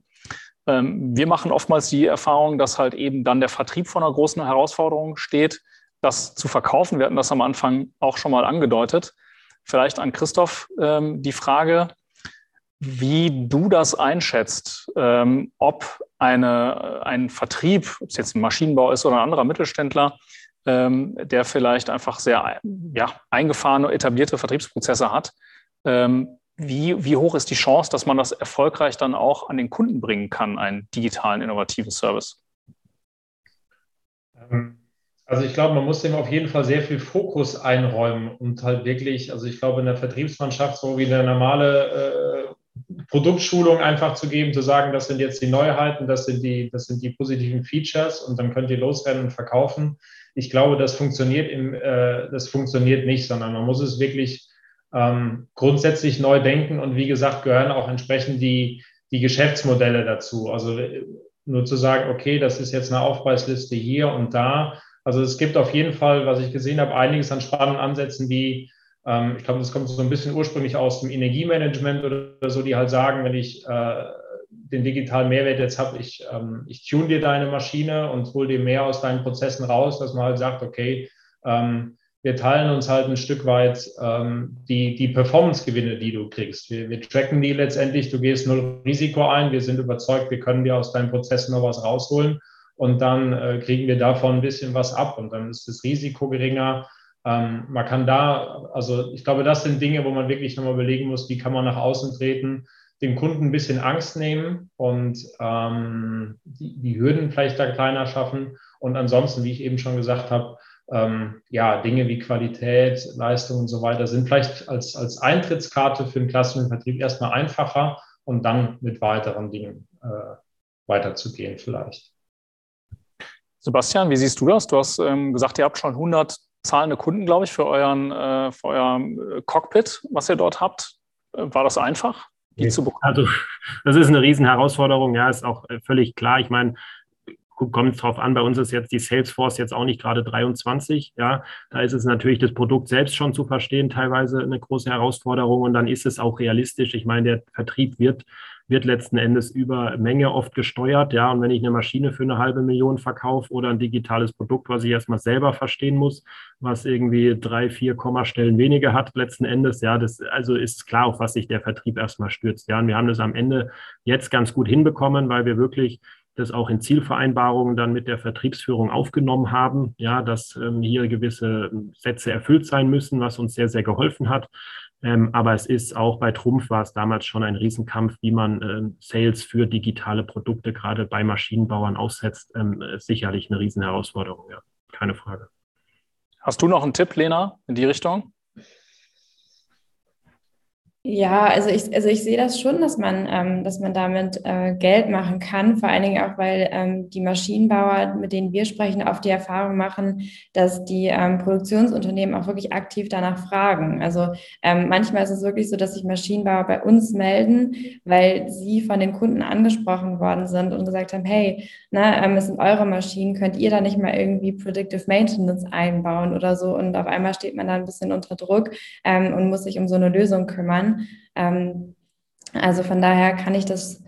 Ähm, wir machen oftmals die Erfahrung, dass halt eben dann der Vertrieb vor einer großen Herausforderung steht, das zu verkaufen. Wir hatten das am Anfang auch schon mal angedeutet. Vielleicht an Christoph ähm, die Frage, wie du das einschätzt, ähm, ob eine, ein Vertrieb, ob es jetzt ein Maschinenbau ist oder ein anderer Mittelständler, ähm, der vielleicht einfach sehr ja, eingefahrene, etablierte Vertriebsprozesse hat, ähm, wie, wie hoch ist die Chance, dass man das erfolgreich dann auch an den Kunden bringen kann, einen digitalen, innovativen Service? Ähm, also ich glaube, man muss dem auf jeden Fall sehr viel Fokus einräumen und halt wirklich, also ich glaube, in der Vertriebsmannschaft so wie eine normale äh, Produktschulung einfach zu geben, zu sagen, das sind jetzt die Neuheiten, das sind die, das sind die positiven Features und dann könnt ihr losrennen und verkaufen. Ich glaube, das funktioniert im, äh, das funktioniert nicht, sondern man muss es wirklich ähm, grundsätzlich neu denken und wie gesagt, gehören auch entsprechend die, die Geschäftsmodelle dazu. Also nur zu sagen, okay, das ist jetzt eine Aufpreisliste hier und da. Also es gibt auf jeden Fall, was ich gesehen habe, einiges an spannenden Ansätzen, wie ähm, ich glaube, das kommt so ein bisschen ursprünglich aus dem Energiemanagement oder so, die halt sagen, wenn ich äh, den digitalen Mehrwert jetzt habe, ich, ähm, ich tune dir deine Maschine und hole dir mehr aus deinen Prozessen raus, dass man halt sagt, okay, ähm, wir teilen uns halt ein Stück weit ähm, die, die Performance-Gewinne, die du kriegst. Wir, wir tracken die letztendlich, du gehst null Risiko ein, wir sind überzeugt, wir können dir aus deinen Prozessen noch was rausholen. Und dann äh, kriegen wir davon ein bisschen was ab. Und dann ist das Risiko geringer. Ähm, man kann da, also ich glaube, das sind Dinge, wo man wirklich nochmal überlegen muss, wie kann man nach außen treten, dem Kunden ein bisschen Angst nehmen und ähm, die, die Hürden vielleicht da kleiner schaffen und ansonsten, wie ich eben schon gesagt habe, ähm, ja, Dinge wie Qualität, Leistung und so weiter sind vielleicht als, als Eintrittskarte für den klassischen Vertrieb erstmal einfacher und dann mit weiteren Dingen äh, weiterzugehen vielleicht. Sebastian, wie siehst du das? Du hast ähm, gesagt, ihr habt schon 100 zahlende Kunden, glaube ich, für, euren, äh, für euer äh, Cockpit, was ihr dort habt. Äh, war das einfach, die zu bekommen? Also, das ist eine Riesenherausforderung. Ja, ist auch äh, völlig klar. Ich meine, kommt es drauf an, bei uns ist jetzt die Salesforce jetzt auch nicht gerade 23, ja, da ist es natürlich das Produkt selbst schon zu verstehen, teilweise eine große Herausforderung und dann ist es auch realistisch. Ich meine, der Vertrieb wird, wird letzten Endes über Menge oft gesteuert, ja, und wenn ich eine Maschine für eine halbe Million verkaufe oder ein digitales Produkt, was ich erstmal selber verstehen muss, was irgendwie drei, vier Kommastellen weniger hat, letzten Endes, ja, das also ist klar, auf was sich der Vertrieb erstmal stürzt, ja, und wir haben das am Ende jetzt ganz gut hinbekommen, weil wir wirklich das auch in Zielvereinbarungen dann mit der Vertriebsführung aufgenommen haben, ja, dass ähm, hier gewisse Sätze erfüllt sein müssen, was uns sehr, sehr geholfen hat. Ähm, aber es ist auch bei Trumpf war es damals schon ein Riesenkampf, wie man ähm, Sales für digitale Produkte gerade bei Maschinenbauern aussetzt. Ähm, sicherlich eine Riesenherausforderung, ja, keine Frage. Hast du noch einen Tipp, Lena, in die Richtung? Ja, also ich, also ich sehe das schon, dass man, ähm, dass man damit äh, Geld machen kann, vor allen Dingen auch, weil ähm, die Maschinenbauer, mit denen wir sprechen, oft die Erfahrung machen, dass die ähm, Produktionsunternehmen auch wirklich aktiv danach fragen. Also ähm, manchmal ist es wirklich so, dass sich Maschinenbauer bei uns melden, weil sie von den Kunden angesprochen worden sind und gesagt haben, hey, na, ähm, es sind eure Maschinen, könnt ihr da nicht mal irgendwie Predictive Maintenance einbauen oder so? Und auf einmal steht man da ein bisschen unter Druck ähm, und muss sich um so eine Lösung kümmern. Ähm, also von daher kann ich das,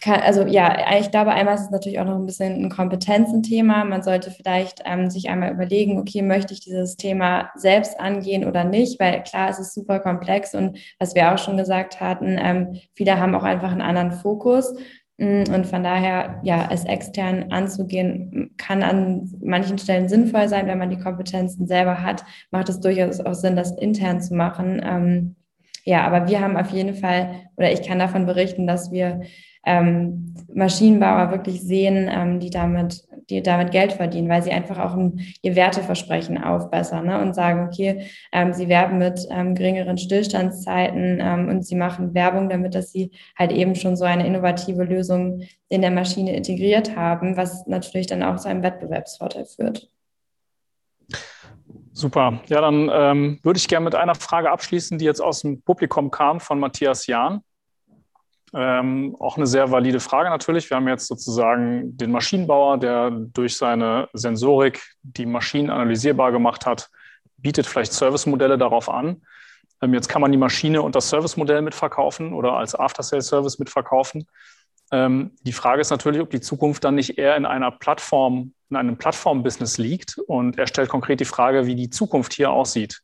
kann, also ja, ich glaube, einmal ist es natürlich auch noch ein bisschen ein Kompetenzenthema. Man sollte vielleicht ähm, sich einmal überlegen, okay, möchte ich dieses Thema selbst angehen oder nicht? Weil klar, es ist super komplex und was wir auch schon gesagt hatten, ähm, viele haben auch einfach einen anderen Fokus. Und von daher, ja, es extern anzugehen, kann an manchen Stellen sinnvoll sein, wenn man die Kompetenzen selber hat, macht es durchaus auch Sinn, das intern zu machen. Ähm, ja, aber wir haben auf jeden Fall, oder ich kann davon berichten, dass wir ähm, Maschinenbauer wirklich sehen, ähm, die damit, die damit Geld verdienen, weil sie einfach auch ein, ihr Werteversprechen aufbessern ne? und sagen, okay, ähm, sie werben mit ähm, geringeren Stillstandszeiten ähm, und sie machen Werbung damit, dass sie halt eben schon so eine innovative Lösung in der Maschine integriert haben, was natürlich dann auch zu einem Wettbewerbsvorteil führt. Super. Ja, dann ähm, würde ich gerne mit einer Frage abschließen, die jetzt aus dem Publikum kam von Matthias Jahn. Ähm, auch eine sehr valide Frage natürlich. Wir haben jetzt sozusagen den Maschinenbauer, der durch seine Sensorik die Maschinen analysierbar gemacht hat, bietet vielleicht Servicemodelle darauf an. Ähm, jetzt kann man die Maschine und das Servicemodell mitverkaufen oder als After-Sales-Service mitverkaufen. Ähm, die Frage ist natürlich, ob die Zukunft dann nicht eher in einer Plattform, in einem Plattform-Business liegt. Und er stellt konkret die Frage, wie die Zukunft hier aussieht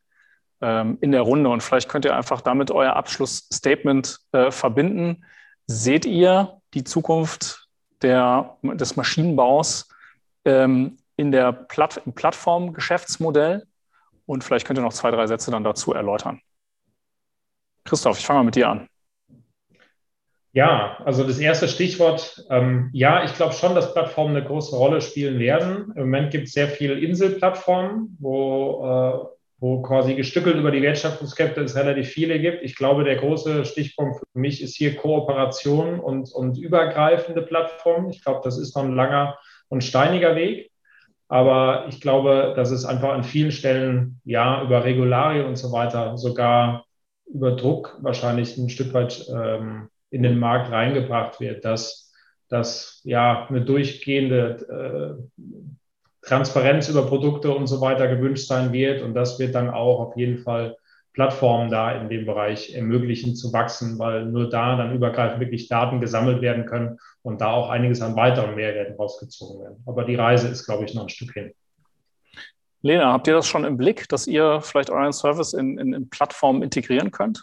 ähm, in der Runde. Und vielleicht könnt ihr einfach damit euer Abschlussstatement äh, verbinden. Seht ihr die Zukunft der, des Maschinenbaus ähm, in der Platt, im Plattform-Geschäftsmodell? Und vielleicht könnt ihr noch zwei, drei Sätze dann dazu erläutern. Christoph, ich fange mal mit dir an. Ja, also das erste Stichwort, ähm, ja, ich glaube schon, dass Plattformen eine große Rolle spielen werden. Im Moment gibt es sehr viele Inselplattformen, wo, äh, wo quasi gestückelt über die Wertschöpfungskette es relativ viele gibt. Ich glaube, der große Stichpunkt für mich ist hier Kooperation und, und übergreifende Plattformen. Ich glaube, das ist noch ein langer und steiniger Weg. Aber ich glaube, dass es einfach an vielen Stellen, ja, über Regularien und so weiter, sogar über Druck wahrscheinlich ein Stück weit ähm, in den Markt reingebracht wird, dass, dass ja eine durchgehende äh, Transparenz über Produkte und so weiter gewünscht sein wird. Und das wird dann auch auf jeden Fall Plattformen da in dem Bereich ermöglichen zu wachsen, weil nur da dann übergreifend wirklich Daten gesammelt werden können und da auch einiges an weiteren Mehrwerten rausgezogen werden. Aber die Reise ist, glaube ich, noch ein Stück hin. Lena, habt ihr das schon im Blick, dass ihr vielleicht euren Service in, in, in Plattformen integrieren könnt?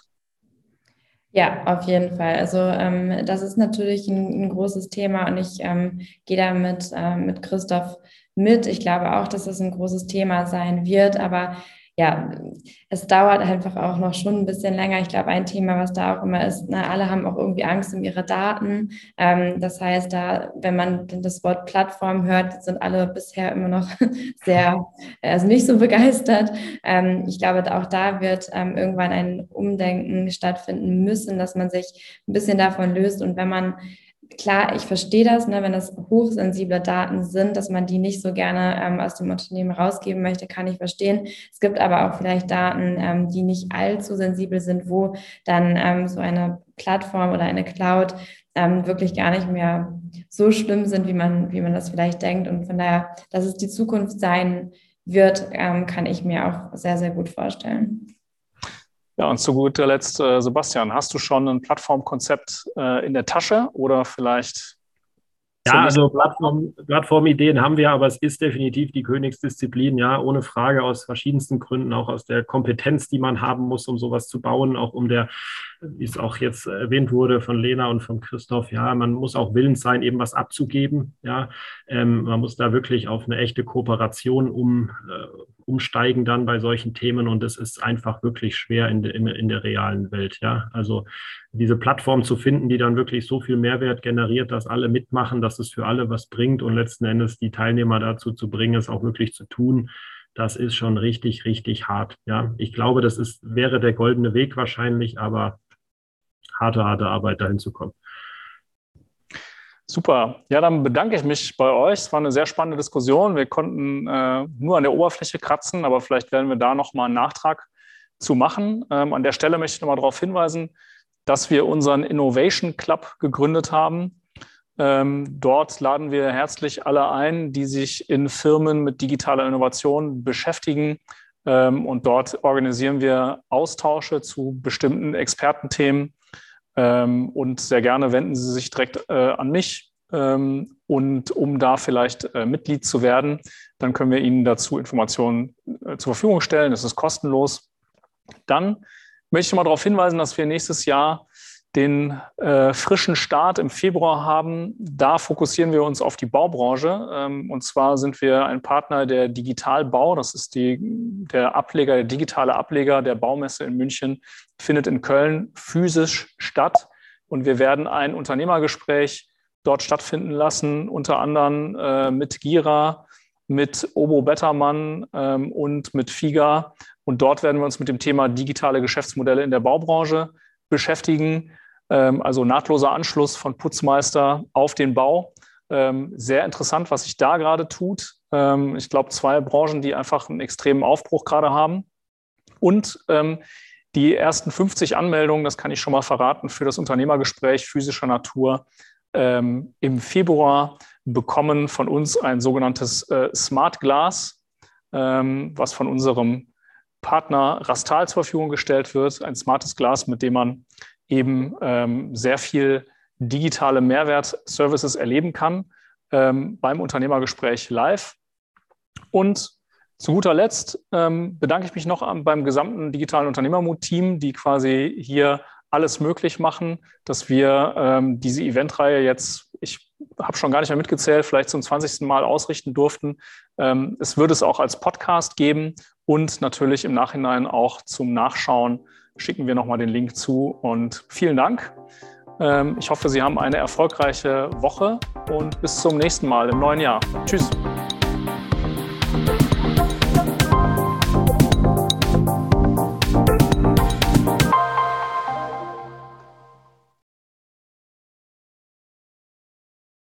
Ja, auf jeden Fall. Also ähm, das ist natürlich ein, ein, großes Thema und ich ähm, gehe da mit, äh, mit Christoph mit. Ich glaube auch, dass das ein großes Thema sein wird, aber ja, es dauert einfach auch noch schon ein bisschen länger. Ich glaube, ein Thema, was da auch immer ist, na, alle haben auch irgendwie Angst um ihre Daten. Ähm, das heißt, da, wenn man das Wort Plattform hört, sind alle bisher immer noch sehr, also nicht so begeistert. Ähm, ich glaube, auch da wird ähm, irgendwann ein Umdenken stattfinden müssen, dass man sich ein bisschen davon löst. Und wenn man klar, ich verstehe das, ne, wenn das hochsensible Daten sind, dass man die nicht so gerne ähm, aus dem Unternehmen rausgeben möchte, kann ich verstehen. Es gibt aber auch vielleicht Daten, ähm, die nicht allzu sensibel sind, wo dann ähm, so eine Plattform oder eine Cloud ähm, wirklich gar nicht mehr so schlimm sind, wie man, wie man das vielleicht denkt. Und von daher, dass es die Zukunft sein wird, ähm, kann ich mir auch sehr, sehr gut vorstellen. Ja, und zu guter Letzt, äh, Sebastian, hast du schon ein Plattformkonzept äh, in der Tasche oder vielleicht? Ja, also Plattform, Plattformideen haben wir, aber es ist definitiv die Königsdisziplin, ja, ohne Frage aus verschiedensten Gründen, auch aus der Kompetenz, die man haben muss, um sowas zu bauen, auch um der wie es auch jetzt erwähnt wurde von Lena und von Christoph, ja, man muss auch willens sein, eben was abzugeben. Ja, ähm, man muss da wirklich auf eine echte Kooperation um, äh, umsteigen dann bei solchen Themen und es ist einfach wirklich schwer in, de, in, in der realen Welt. Ja, also diese Plattform zu finden, die dann wirklich so viel Mehrwert generiert, dass alle mitmachen, dass es für alle was bringt und letzten Endes die Teilnehmer dazu zu bringen, es auch wirklich zu tun das ist schon richtig, richtig hart. Ja, ich glaube, das ist, wäre der goldene Weg wahrscheinlich, aber harte, harte Arbeit, dahin zu kommen. Super. Ja, dann bedanke ich mich bei euch. Es war eine sehr spannende Diskussion. Wir konnten äh, nur an der Oberfläche kratzen, aber vielleicht werden wir da nochmal einen Nachtrag zu machen. Ähm, an der Stelle möchte ich nochmal darauf hinweisen, dass wir unseren Innovation Club gegründet haben. Ähm, dort laden wir herzlich alle ein, die sich in Firmen mit digitaler Innovation beschäftigen. Ähm, und dort organisieren wir Austausche zu bestimmten Expertenthemen ähm, und sehr gerne wenden Sie sich direkt äh, an mich. Ähm, und um da vielleicht äh, Mitglied zu werden, dann können wir Ihnen dazu Informationen äh, zur Verfügung stellen. Das ist kostenlos. Dann möchte ich mal darauf hinweisen, dass wir nächstes Jahr den äh, frischen Start im Februar haben. Da fokussieren wir uns auf die Baubranche. Ähm, und zwar sind wir ein Partner der Digitalbau. Das ist die, der Ableger, der digitale Ableger der Baumesse in München, findet in Köln physisch statt. Und wir werden ein Unternehmergespräch dort stattfinden lassen, unter anderem äh, mit Gira, mit Obo Bettermann ähm, und mit FIGA. Und dort werden wir uns mit dem Thema digitale Geschäftsmodelle in der Baubranche beschäftigen. Ähm, also nahtloser Anschluss von Putzmeister auf den Bau. Ähm, sehr interessant, was sich da gerade tut. Ähm, ich glaube, zwei Branchen, die einfach einen extremen Aufbruch gerade haben. Und die ersten 50 Anmeldungen, das kann ich schon mal verraten, für das Unternehmergespräch physischer Natur im Februar bekommen von uns ein sogenanntes äh, Smart Glass, was von unserem Partner Rastal zur Verfügung gestellt wird, ein smartes Glas, mit dem man eben ähm, sehr viel digitale Mehrwertservices erleben kann ähm, beim Unternehmergespräch live. Und zu guter Letzt ähm, bedanke ich mich noch beim gesamten digitalen Unternehmermut-Team, die quasi hier alles möglich machen, dass wir ähm, diese Eventreihe jetzt, ich habe schon gar nicht mehr mitgezählt, vielleicht zum 20. Mal ausrichten durften. Ähm, es wird es auch als Podcast geben und natürlich im Nachhinein auch zum Nachschauen schicken wir nochmal den Link zu. Und vielen Dank. Ähm, ich hoffe, Sie haben eine erfolgreiche Woche und bis zum nächsten Mal im neuen Jahr. Tschüss.